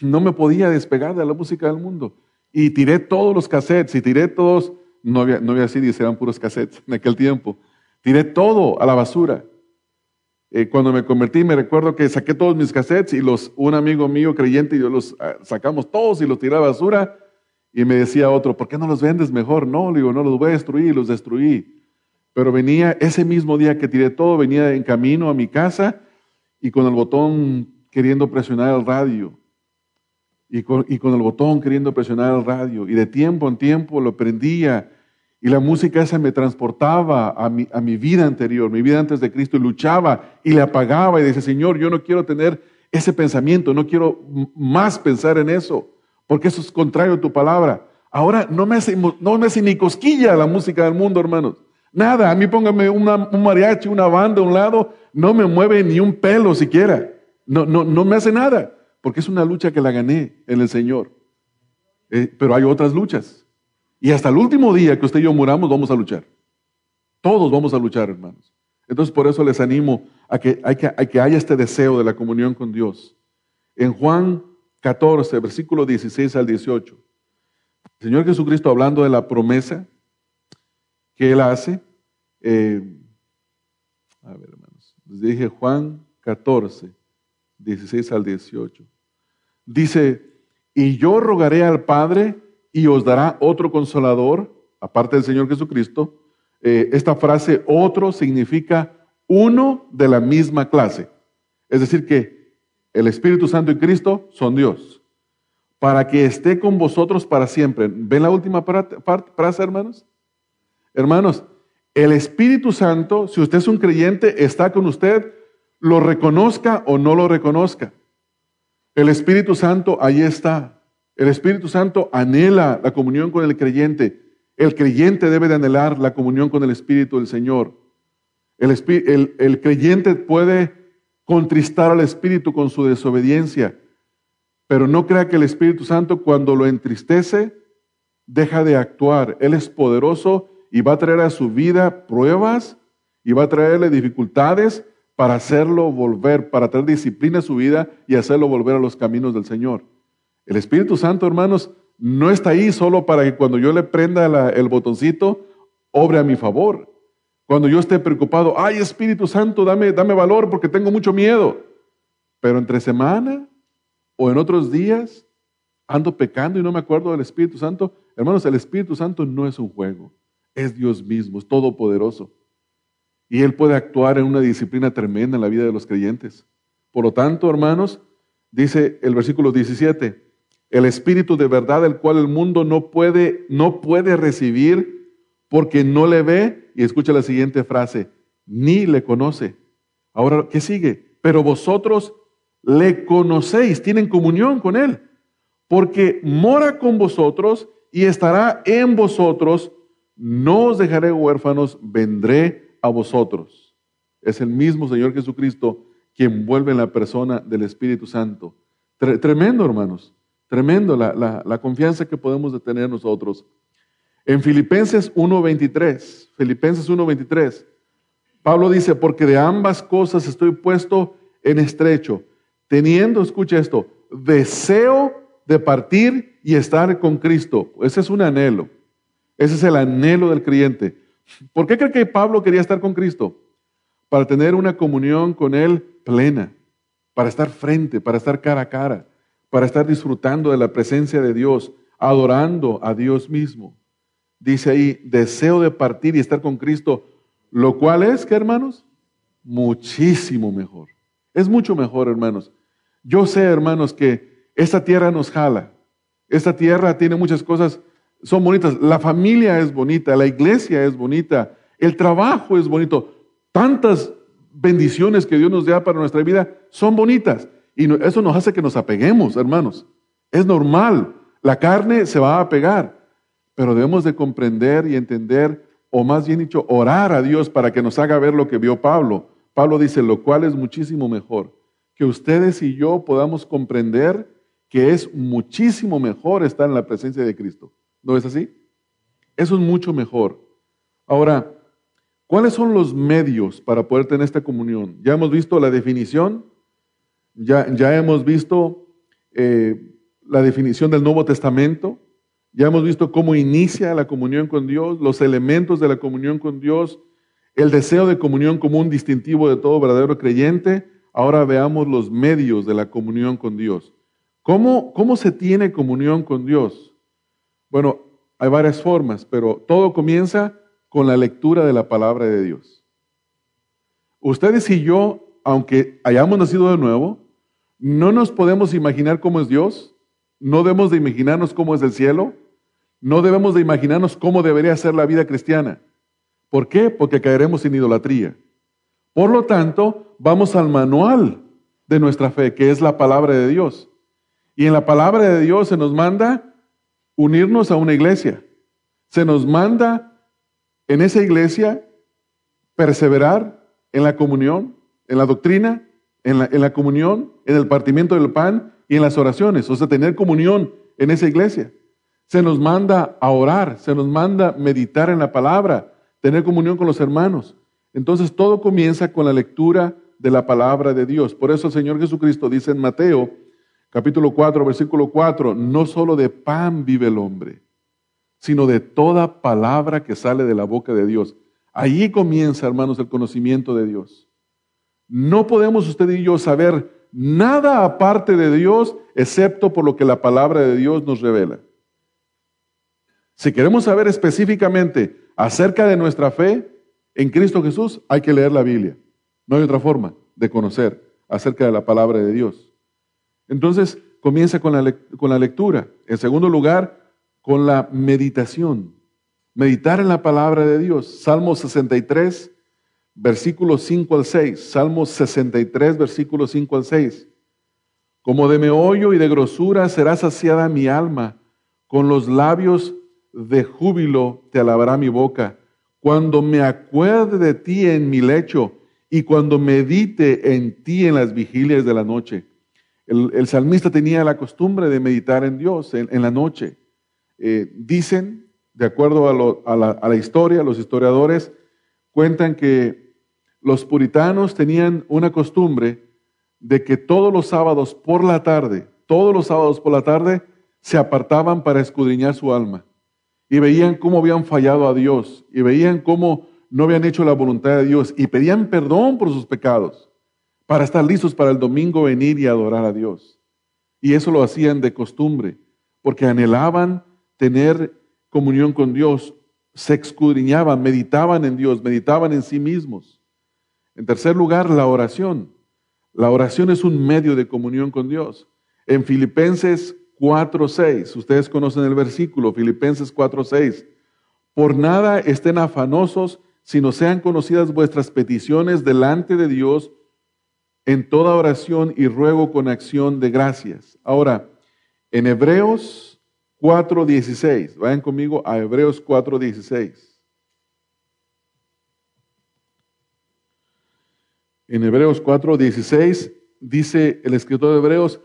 No me podía despegar de la música del mundo. Y tiré todos los cassettes y tiré todos, no había, no había CDs, eran puros cassettes en aquel tiempo. Tiré todo a la basura. Eh, cuando me convertí, me recuerdo que saqué todos mis cassettes y los, un amigo mío creyente y yo los ah, sacamos todos y los tiré a basura. Y me decía otro, ¿por qué no los vendes mejor? No, le digo, no, los voy a destruir, y los destruí. Pero venía ese mismo día que tiré todo, venía en camino a mi casa y con el botón queriendo presionar el radio y con, el botón queriendo presionar el radio. Y de tiempo en tiempo lo prendía. Y la música esa me transportaba a mi, a mi vida anterior, mi vida antes de Cristo, y luchaba y le apagaba y decía, Señor, yo no quiero tener ese pensamiento, no quiero más pensar en eso, porque eso es contrario a tu palabra. Ahora no me hace, no me hace ni cosquilla la música del mundo, hermanos. Nada, a mí póngame un mariachi, una banda a un lado, no me mueve ni un pelo siquiera. No, no, no me hace nada porque es una lucha que la gané en el Señor. Eh, pero hay otras luchas. Y hasta el último día que usted y yo muramos, vamos a luchar. Todos vamos a luchar, hermanos. Entonces, por eso les animo a que, que haya este deseo de la comunión con Dios. En Juan 14, versículo 16 al 18, el Señor Jesucristo hablando de la promesa que Él hace. Eh, a ver, hermanos, les dije Juan 14, 16 al 18. Dice, y yo rogaré al Padre y os dará otro consolador, aparte del Señor Jesucristo. Eh, esta frase otro significa uno de la misma clase. Es decir, que el Espíritu Santo y Cristo son Dios. Para que esté con vosotros para siempre. ¿Ven la última frase, hermanos? Hermanos, el Espíritu Santo, si usted es un creyente, está con usted, lo reconozca o no lo reconozca. El Espíritu Santo ahí está. El Espíritu Santo anhela la comunión con el creyente. El creyente debe de anhelar la comunión con el Espíritu del Señor. El, el, creyente puede contristar al Espíritu con su desobediencia. Pero no crea que el Espíritu Santo cuando lo entristece, deja de actuar. Él es poderoso y va a traer a su vida pruebas y va a traerle dificultades para hacerlo volver, para traer disciplina a su vida y hacerlo volver a los caminos del Señor. El Espíritu Santo, hermanos, no está ahí solo para que cuando yo le prenda el botoncito, obre a mi favor. Cuando yo esté preocupado, ay Espíritu Santo, dame, dame valor porque tengo mucho miedo. Pero entre semana o en otros días ando pecando y no me acuerdo del Espíritu Santo. Hermanos, el Espíritu Santo no es un juego, es Dios mismo, es todopoderoso. Y Él puede actuar en una disciplina tremenda en la vida de los creyentes. Por lo tanto, hermanos, dice el versículo 17, el Espíritu de verdad, el cual el mundo no puede, no puede recibir porque no le ve, y escucha la siguiente frase, ni le conoce. Ahora, ¿qué sigue? Pero vosotros le conocéis, tienen comunión con Él, porque mora con vosotros y estará en vosotros, no os dejaré huérfanos, vendré a vosotros. Es el mismo Señor Jesucristo quien vuelve en la persona del Espíritu Santo. Tremendo, hermanos. Tremendo la, confianza que podemos tener nosotros. En Filipenses 1.23, Filipenses 1.23, Pablo dice, porque de ambas cosas estoy puesto en estrecho, teniendo, escucha esto, deseo de partir y estar con Cristo. Ese es un anhelo. Ese es el anhelo del creyente. ¿Por qué cree que Pablo quería estar con Cristo? Para tener una comunión con Él plena, para estar frente, para estar cara a cara para estar disfrutando de la presencia de Dios, adorando a Dios mismo. Dice ahí, deseo de partir y estar con Cristo, lo cual es, ¿qué hermanos? Muchísimo mejor. Es mucho mejor, hermanos. Yo sé, hermanos, que esta tierra nos jala. Esta tierra tiene muchas cosas, son bonitas. La familia es bonita, la iglesia es bonita, el trabajo es bonito. Tantas bendiciones que Dios nos da para nuestra vida son bonitas. Y eso nos hace que nos apeguemos, hermanos. Es normal. La carne se va a apegar. Pero debemos de comprender y entender, o más bien dicho, orar a Dios para que nos haga ver lo que vio Pablo. Pablo dice, lo cual es muchísimo mejor. Que ustedes y yo podamos comprender que es muchísimo mejor estar en la presencia de Cristo. ¿No es así? Eso es mucho mejor. Ahora, ¿cuáles son los medios para poder tener esta comunión? Ya hemos visto la definición, ya, hemos visto eh, la definición del Nuevo Testamento, ya hemos visto cómo inicia la comunión con Dios, los elementos de la comunión con Dios, el deseo de comunión como un distintivo de todo verdadero creyente. Ahora veamos los medios de la comunión con Dios. ¿Cómo, cómo se tiene comunión con Dios? Bueno, hay varias formas, pero todo comienza con la lectura de la palabra de Dios. Ustedes y yo, aunque hayamos nacido de nuevo, no nos podemos imaginar cómo es Dios, no debemos de imaginarnos cómo es el cielo, no debemos de imaginarnos cómo debería ser la vida cristiana. ¿Por qué? Porque caeremos en idolatría. Por lo tanto, vamos al manual de nuestra fe, que es la palabra de Dios. Y en la palabra de Dios se nos manda unirnos a una iglesia. Se nos manda en esa iglesia perseverar en la comunión, en la doctrina, en la, comunión, en el partimiento del pan y en las oraciones, o sea, tener comunión en esa iglesia. Se nos manda a orar, se nos manda meditar en la palabra, tener comunión con los hermanos. Entonces todo comienza con la lectura de la palabra de Dios. Por eso el Señor Jesucristo dice en Mateo capítulo 4, versículo 4, no solo de pan vive el hombre, sino de toda palabra que sale de la boca de Dios. Allí comienza, hermanos, el conocimiento de Dios. No podemos usted y yo saber nada aparte de Dios excepto por lo que la palabra de Dios nos revela. Si queremos saber específicamente acerca de nuestra fe en Cristo Jesús, hay que leer la Biblia. No hay otra forma de conocer acerca de la palabra de Dios. Entonces, comienza con la, con la lectura. En segundo lugar, con la meditación. Meditar en la palabra de Dios. Salmo 63, versículos 5 al 6, Salmos 63, versículos 5 al 6. Como de meollo y de grosura será saciada mi alma, con los labios de júbilo te alabará mi boca. Cuando me acuerde de ti en mi lecho y cuando medite en ti en las vigilias de la noche. El, salmista tenía la costumbre de meditar en Dios en, la noche. Eh, dicen, de acuerdo a, a la historia, los historiadores cuentan que los puritanos tenían una costumbre de que todos los sábados por la tarde, todos los sábados por la tarde, se apartaban para escudriñar su alma y veían cómo habían fallado a Dios y veían cómo no habían hecho la voluntad de Dios y pedían perdón por sus pecados para estar listos para el domingo venir y adorar a Dios. Y eso lo hacían de costumbre, porque anhelaban tener comunión con Dios, se escudriñaban, meditaban en Dios, meditaban en sí mismos. En tercer lugar, la oración. La oración es un medio de comunión con Dios. En Filipenses 4.6, ustedes conocen el versículo, Filipenses 4.6, por nada estén afanosos, sino sean conocidas vuestras peticiones delante de Dios en toda oración y ruego con acción de gracias. Ahora, en Hebreos 4.16, vayan conmigo a Hebreos 4.16. En Hebreos 4.16 dice el escritor de Hebreos,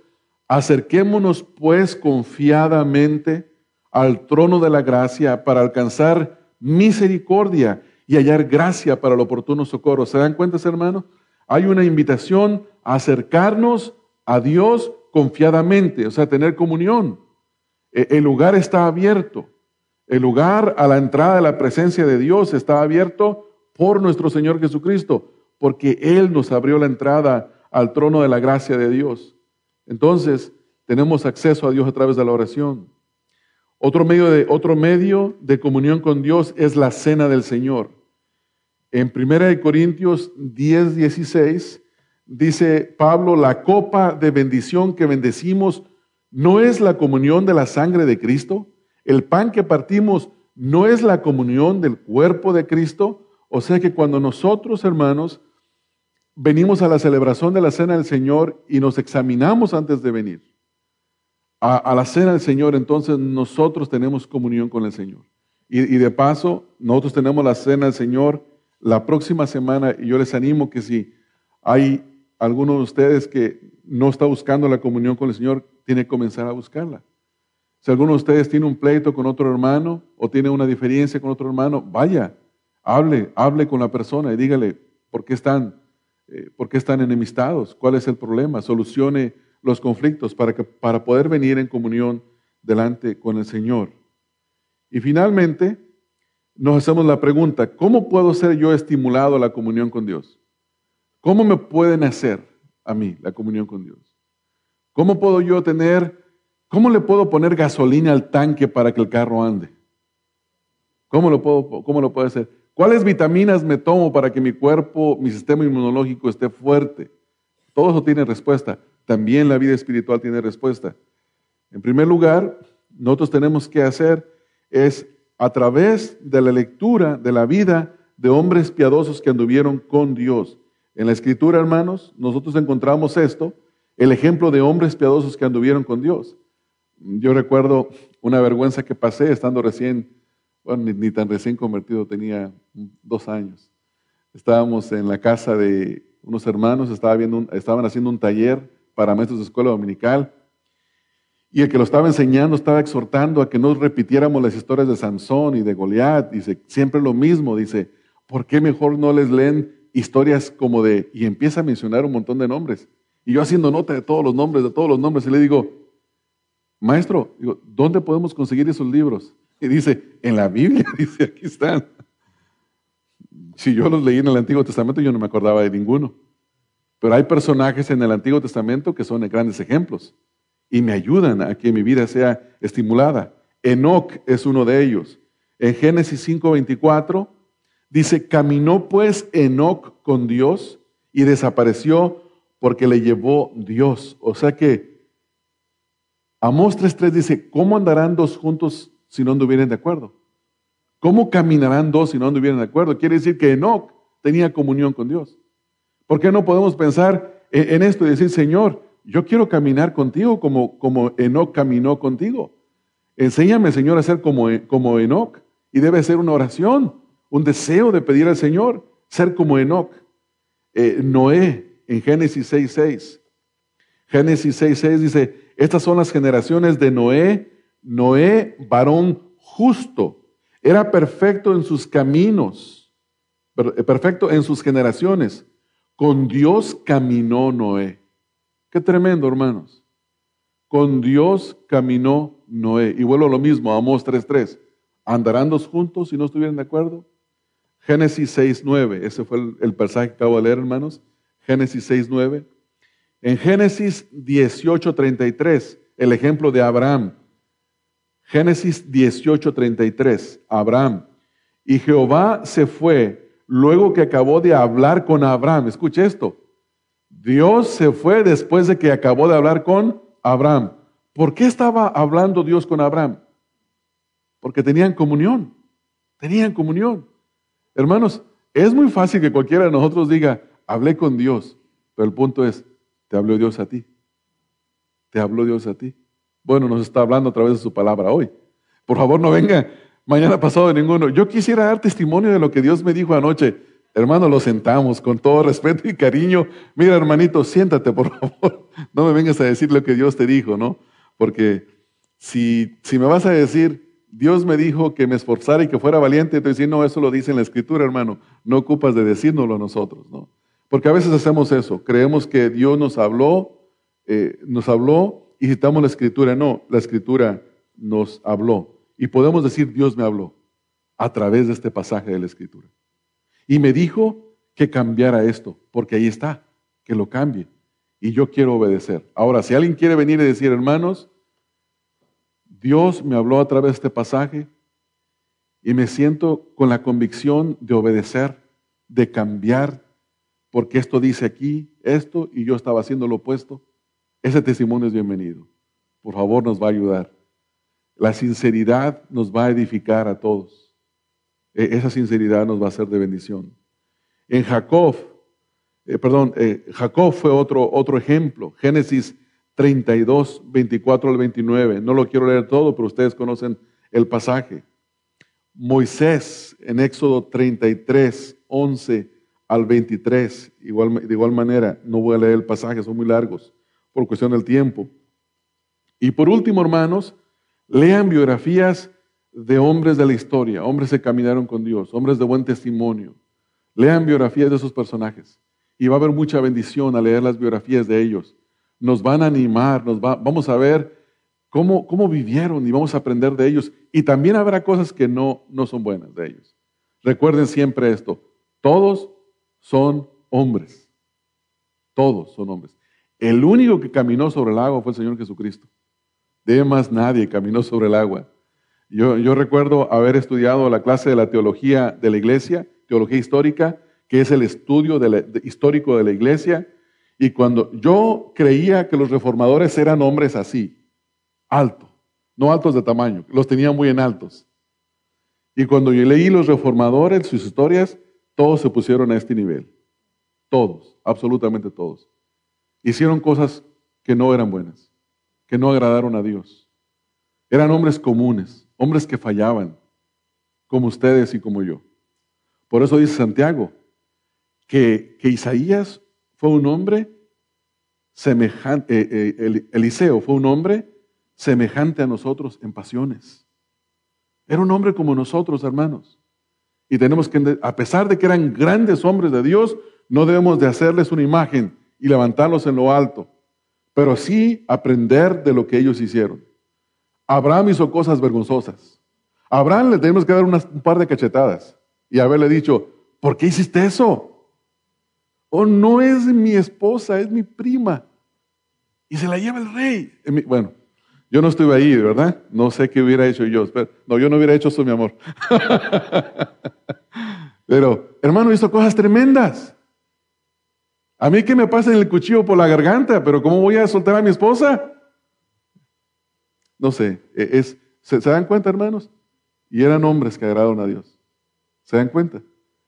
acerquémonos pues confiadamente al trono de la gracia para alcanzar misericordia y hallar gracia para el oportuno socorro. ¿Se dan cuenta, hermanos? Hay una invitación a acercarnos a Dios confiadamente, o sea, tener comunión. E, el lugar está abierto. El lugar a la entrada de la presencia de Dios está abierto por nuestro Señor Jesucristo, porque Él nos abrió la entrada al trono de la gracia de Dios. Entonces, tenemos acceso a Dios a través de la oración. Otro medio de, otro medio de comunión con Dios es la cena del Señor. En 1 Corintios 10, 16 dice Pablo, la copa de bendición que bendecimos no es la comunión de la sangre de Cristo. El pan que partimos no es la comunión del cuerpo de Cristo. O sea que cuando nosotros, hermanos, venimos a la celebración de la cena del Señor y nos examinamos antes de venir a, la cena del Señor, entonces nosotros tenemos comunión con el Señor. Y, y de paso, nosotros tenemos la cena del Señor la próxima semana y yo les animo que si hay alguno de ustedes que no está buscando la comunión con el Señor, tiene que comenzar a buscarla. Si alguno de ustedes tiene un pleito con otro hermano o tiene una diferencia con otro hermano, vaya, hable, hable con la persona y dígale por qué están, por qué están enemistados, cuál es el problema, solucione los conflictos para, que, para poder venir en comunión delante con el Señor. Y finalmente, nos hacemos la pregunta, ¿cómo puedo ser yo estimulado a la comunión con Dios? ¿Cómo me pueden hacer a mí la comunión con Dios? ¿Cómo puedo yo tener, cómo le puedo poner gasolina al tanque para que el carro ande? ¿Cómo lo puedo, cómo lo puedo hacer? ¿Cuáles vitaminas me tomo para que mi cuerpo, mi sistema inmunológico esté fuerte? Todo eso tiene respuesta. También la vida espiritual tiene respuesta. En primer lugar, nosotros tenemos que hacer es a través de la lectura de la vida de hombres piadosos que anduvieron con Dios. En la escritura, hermanos, nosotros encontramos esto, el ejemplo de hombres piadosos que anduvieron con Dios. Yo recuerdo una vergüenza que pasé estando recién, bueno, ni, tan recién convertido, tenía dos años. Estábamos en la casa de unos hermanos, estaban haciendo un taller para maestros de escuela dominical y el que lo estaba enseñando estaba exhortando a que no repitiéramos las historias de Sansón y de Goliat. Dice, siempre lo mismo. Dice, ¿por qué mejor no les leen historias como de... Y empieza a mencionar un montón de nombres. Y yo haciendo nota de todos los nombres, de todos los nombres, y le digo, maestro, ¿dónde podemos conseguir esos libros? Y dice, en la Biblia, dice, aquí están. Si yo los leí en el Antiguo Testamento, yo no me acordaba de ninguno. Pero hay personajes en el Antiguo Testamento que son grandes ejemplos y me ayudan a que mi vida sea estimulada. Enoch es uno de ellos. En Génesis 5:24 dice, caminó pues Enoch con Dios y desapareció porque le llevó Dios. O sea que Amós 3:3 dice, ¿cómo andarán dos juntos si no anduvieren de acuerdo? ¿Cómo caminarán dos si no anduvieren de acuerdo? Quiere decir que Enoch tenía comunión con Dios. ¿Por qué no podemos pensar en esto y decir, Señor, yo quiero caminar contigo como, como Enoch caminó contigo. Enséñame, Señor, a ser como, como Enoch. Y debe ser una oración, un deseo de pedir al Señor, ser como Enoch. eh, Noé en Génesis 6.6. Génesis 6.6 dice, estas son las generaciones de Noé. Noé, varón justo, era perfecto en sus caminos, eh, perfecto en sus generaciones. Con Dios caminó Noé. Qué tremendo, hermanos. Con Dios caminó Noé. Y vuelvo a lo mismo, Amós 3.3. ¿Andarán dos juntos si no estuvieran de acuerdo? Génesis 6.9. Ese fue el, el pasaje que acabo de leer, hermanos. Génesis 6.9. En Génesis 18.33, el ejemplo de Abraham. Génesis 18.33, Abraham. Y Jehová se fue luego que acabó de hablar con Abraham. Escuche esto. Dios se fue después de que acabó de hablar con Abraham. ¿Por qué estaba hablando Dios con Abraham? Porque tenían comunión. Tenían comunión. Hermanos, es muy fácil que cualquiera de nosotros diga, hablé con Dios. Pero el punto es, ¿te habló Dios a ti? ¿Te habló Dios a ti? Bueno, nos está hablando a través de su palabra hoy. Por favor, no venga mañana pasado ninguno. Yo quisiera dar testimonio de lo que Dios me dijo anoche. Hermano, lo sentamos con todo respeto y cariño. Mira, hermanito, siéntate, por favor. No me vengas a decir lo que Dios te dijo, ¿no? Porque si, si me vas a decir, Dios me dijo que me esforzara y que fuera valiente, te decir, no, eso lo dice en la Escritura, hermano. No ocupas de decírnoslo a nosotros, ¿no? Porque a veces hacemos eso. Creemos que Dios nos habló, eh, nos habló y citamos la Escritura. No, la Escritura nos habló. Y podemos decir, Dios me habló a través de este pasaje de la Escritura. Y me dijo que cambiara esto, porque ahí está, que lo cambie. Y yo quiero obedecer. Ahora, si alguien quiere venir y decir, hermanos, Dios me habló a través de este pasaje y me siento con la convicción de obedecer, de cambiar, porque esto dice aquí, esto, y yo estaba haciendo lo opuesto, ese testimonio es bienvenido. Por favor, nos va a ayudar. La sinceridad nos va a edificar a todos. E, esa sinceridad nos va a ser de bendición. En Jacob, eh, perdón, eh, Jacob fue otro, otro ejemplo. Génesis 32, 24 al 29. No lo quiero leer todo, pero ustedes conocen el pasaje. Moisés en Éxodo 33, 11 al 23. Igual, de igual manera, no voy a leer el pasaje, son muy largos por cuestión del tiempo. Y por último, hermanos, lean biografías de hombres de la historia, hombres que caminaron con Dios, hombres de buen testimonio. Lean biografías de esos personajes y va a haber mucha bendición al leer las biografías de ellos. Nos van a animar, nos va, vamos a ver cómo, cómo vivieron y vamos a aprender de ellos. Y también habrá cosas que no, no son buenas de ellos. Recuerden siempre esto, todos son hombres, todos son hombres. El único que caminó sobre el agua fue el Señor Jesucristo. De más nadie caminó sobre el agua. Yo, recuerdo haber estudiado la clase de la teología de la iglesia, teología histórica, que es el estudio histórico de la iglesia, y cuando yo creía que los reformadores eran hombres así, alto, no altos de tamaño, los tenía muy en altos. Y cuando yo leí los reformadores, sus historias, todos se pusieron a este nivel. Todos, absolutamente todos. Hicieron cosas que no eran buenas, que no agradaron a Dios. Eran hombres comunes, hombres que fallaban, como ustedes y como yo. Por eso dice Santiago, que, Isaías fue un hombre semejante, eh, eh, Eliseo fue un hombre semejante a nosotros en pasiones. Era un hombre como nosotros, hermanos. Y tenemos que, a pesar de que eran grandes hombres de Dios, no debemos de hacerles una imagen y levantarlos en lo alto, pero sí aprender de lo que ellos hicieron. Abraham hizo cosas vergonzosas. Abraham le tenemos que dar un par de cachetadas y haberle dicho, ¿por qué hiciste eso? Oh, no es mi esposa, es mi prima. Y se la lleva el rey. Bueno, yo no estuve ahí, ¿verdad? No sé qué hubiera hecho yo. No, yo no hubiera hecho eso, mi amor. Pero, hermano, hizo cosas tremendas. A mí que me pasen el cuchillo por la garganta, pero ¿cómo voy a soltar a mi esposa? No sé, e, es, ¿se, dan cuenta, hermanos? Y eran hombres que agradaron a Dios. ¿Se dan cuenta?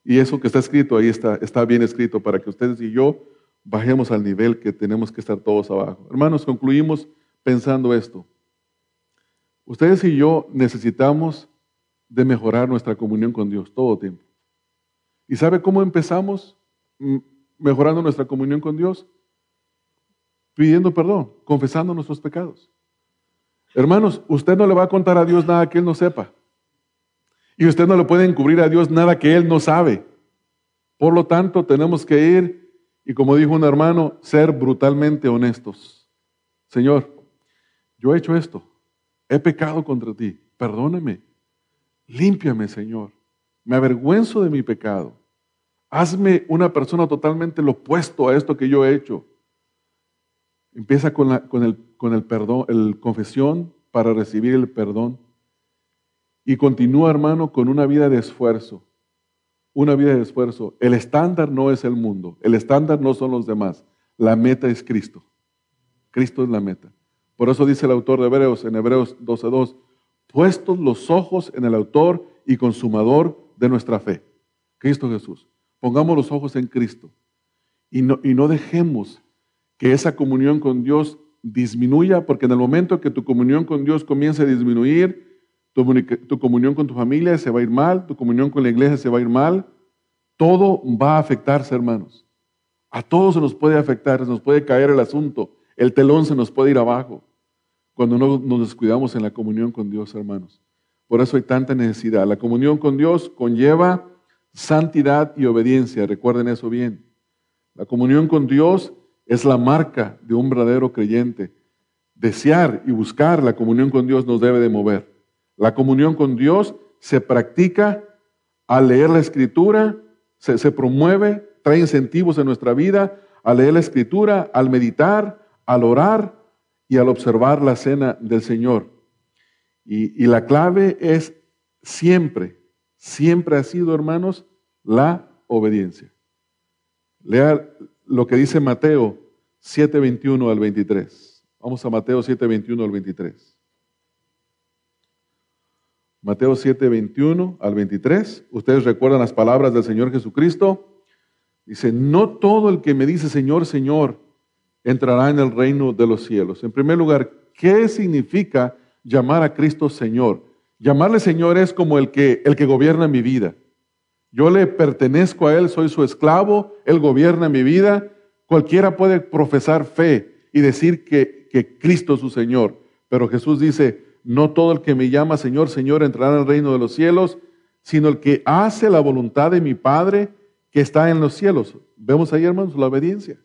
Y eso que está escrito ahí está, está bien escrito para que ustedes y yo bajemos al nivel que tenemos que estar todos abajo. Hermanos, concluimos pensando esto. Ustedes y yo necesitamos de mejorar nuestra comunión con Dios todo el tiempo. ¿Y sabe cómo empezamos? Mejorando nuestra comunión con Dios? Pidiendo perdón, confesando nuestros pecados. Hermanos, usted no le va a contar a Dios nada que Él no sepa. Y usted no le puede encubrir a Dios nada que Él no sabe. Por lo tanto, tenemos que ir y, como dijo un hermano, ser brutalmente honestos. Señor, yo he hecho esto, he pecado contra ti, perdóname, límpiame, Señor. Me avergüenzo de mi pecado. Hazme una persona totalmente lo opuesto a esto que yo he hecho. Empieza con, la, el, con el perdón, el confesión para recibir el perdón. Y continúa, hermano, con una vida de esfuerzo. Una vida de esfuerzo. El estándar no es el mundo. El estándar no son los demás. La meta es Cristo. Cristo es la meta. Por eso dice el autor de Hebreos en Hebreos 12.2, puestos los ojos en el autor y consumador de nuestra fe, Cristo Jesús. Pongamos los ojos en Cristo y no, y no dejemos que esa comunión con Dios disminuya, porque en el momento que tu comunión con Dios comience a disminuir, tu, tu, comunión con tu familia se va a ir mal, tu comunión con la iglesia se va a ir mal, todo va a afectarse, hermanos. A todos se nos puede afectar, se nos puede caer el asunto, el telón se nos puede ir abajo cuando no nos descuidamos en la comunión con Dios, hermanos. Por eso hay tanta necesidad. La comunión con Dios conlleva santidad y obediencia, recuerden eso bien. La comunión con Dios es la marca de un verdadero creyente. Desear y buscar la comunión con Dios nos debe de mover. La comunión con Dios se practica al leer la escritura, se, promueve, trae incentivos en nuestra vida, al leer la escritura, al meditar, al orar y al observar la cena del Señor. Y la clave es siempre, siempre ha sido, hermanos, la obediencia. Lea lo que dice Mateo 7:21 al 23. Vamos a Mateo 7:21 al 23. Mateo 7:21 al 23. Ustedes recuerdan las palabras del Señor Jesucristo. Dice, no todo el que me dice Señor, Señor, entrará en el reino de los cielos. En primer lugar, ¿qué significa llamar a Cristo Señor? Llamarle Señor es como el que, el que gobierna mi vida. Yo le pertenezco a Él, soy su esclavo, Él gobierna mi vida. Cualquiera puede profesar fe y decir que, que Cristo es su Señor, pero Jesús dice, no todo el que me llama Señor, Señor entrará en el reino de los cielos, sino el que hace la voluntad de mi Padre que está en los cielos. Vemos ahí, hermanos, la obediencia.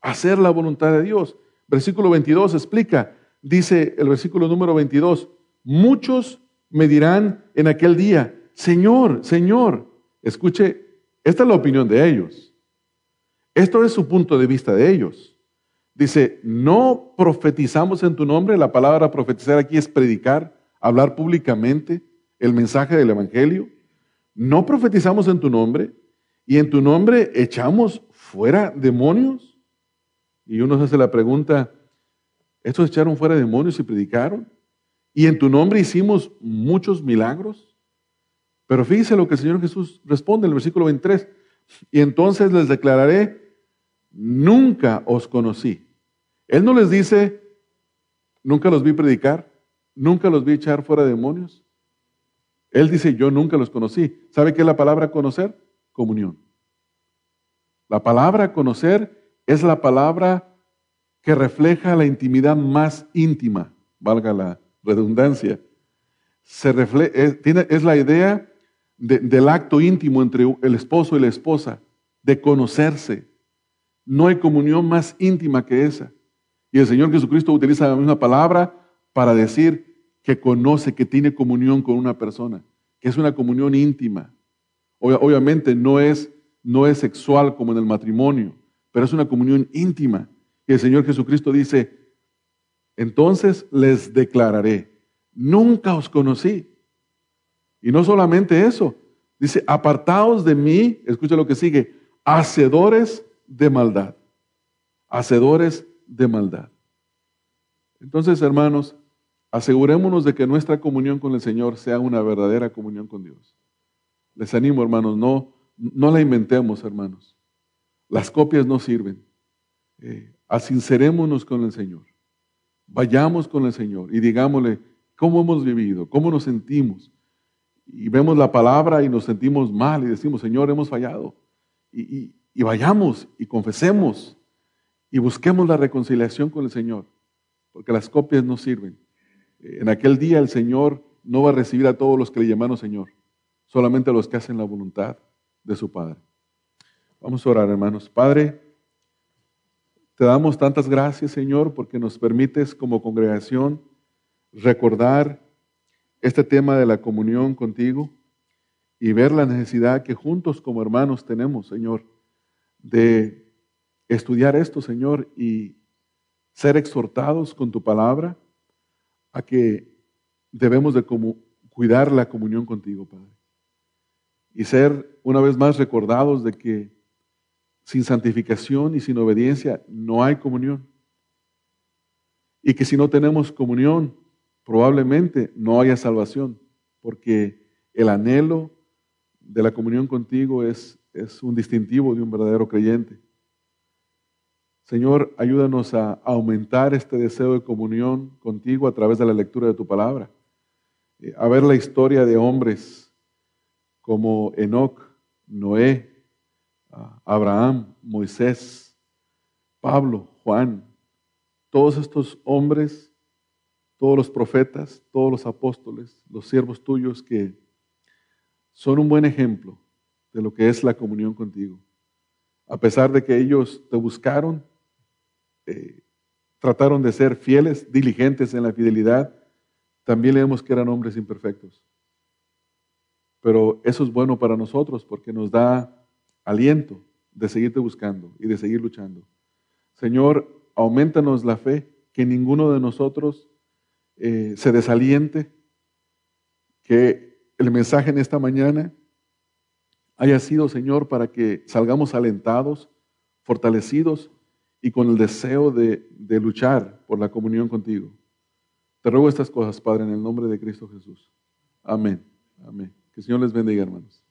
Hacer la voluntad de Dios. Versículo 22 explica, dice el versículo número 22, muchos me dirán en aquel día, Señor, Señor, Escuche, esta es la opinión de ellos. Esto es su punto de vista de ellos. Dice, no profetizamos en tu nombre. La palabra profetizar aquí es predicar, hablar públicamente el mensaje del Evangelio. No profetizamos en tu nombre y en tu nombre echamos fuera demonios. Y uno se hace la pregunta, ¿estos echaron fuera demonios y predicaron? ¿Y en tu nombre hicimos muchos milagros? Pero fíjense lo que el Señor Jesús responde en el versículo 23. Y entonces les declararé, nunca os conocí. Él no les dice, nunca los vi predicar, nunca los vi echar fuera demonios. Él dice, yo nunca los conocí. ¿Sabe qué es la palabra conocer? Comunión. La palabra conocer es la palabra que refleja la intimidad más íntima, valga la redundancia. Es la idea del acto íntimo entre el esposo y la esposa, de conocerse. No hay comunión más íntima que esa. Y el Señor Jesucristo utiliza la misma palabra para decir que conoce, que tiene comunión con una persona, que es una comunión íntima. Obviamente no es, no es sexual como en el matrimonio, pero es una comunión íntima. Y el Señor Jesucristo dice, entonces les declararé, nunca os conocí. Y no solamente eso, dice, apartaos de mí, escucha lo que sigue, hacedores de maldad. Hacedores de maldad. Entonces, hermanos, asegurémonos de que nuestra comunión con el Señor sea una verdadera comunión con Dios. Les animo, hermanos, no, no la inventemos, hermanos. Las copias no sirven. Eh, asincerémonos con el Señor. Vayamos con el Señor y digámosle cómo hemos vivido, cómo nos sentimos, y vemos la palabra y nos sentimos mal y decimos, Señor, hemos fallado. Y, vayamos y confesemos y busquemos la reconciliación con el Señor, porque las copias no sirven. En aquel día el Señor no va a recibir a todos los que le llaman Señor, solamente a los que hacen la voluntad de su Padre. Vamos a orar, hermanos. Padre, te damos tantas gracias, Señor, porque nos permites como congregación recordar este tema de la comunión contigo y ver la necesidad que juntos como hermanos tenemos, Señor, de estudiar esto, Señor, y ser exhortados con tu palabra a que debemos de cuidar la comunión contigo, Padre. Y ser una vez más recordados de que sin santificación y sin obediencia no hay comunión. Y que si no tenemos comunión, probablemente no haya salvación, porque el anhelo de la comunión contigo es, es un distintivo de un verdadero creyente. Señor, ayúdanos a aumentar este deseo de comunión contigo a través de la lectura de tu palabra. Eh, a ver la historia de hombres como Enoch, Noé, Abraham, Moisés, Pablo, Juan, todos estos hombres, todos los profetas, todos los apóstoles, los siervos tuyos que son un buen ejemplo de lo que es la comunión contigo. A pesar de que ellos te buscaron, eh, trataron de ser fieles, diligentes en la fidelidad, también leemos que eran hombres imperfectos. Pero eso es bueno para nosotros porque nos da aliento de seguirte buscando y de seguir luchando. Señor, aumentanos la fe, que ninguno de nosotros eh, se desaliente, que el mensaje en esta mañana haya sido, Señor, para que salgamos alentados, fortalecidos y con el deseo de, de luchar por la comunión contigo. Te ruego estas cosas, Padre, en el nombre de Cristo Jesús. Amén. Amén. Que el Señor les bendiga, hermanos.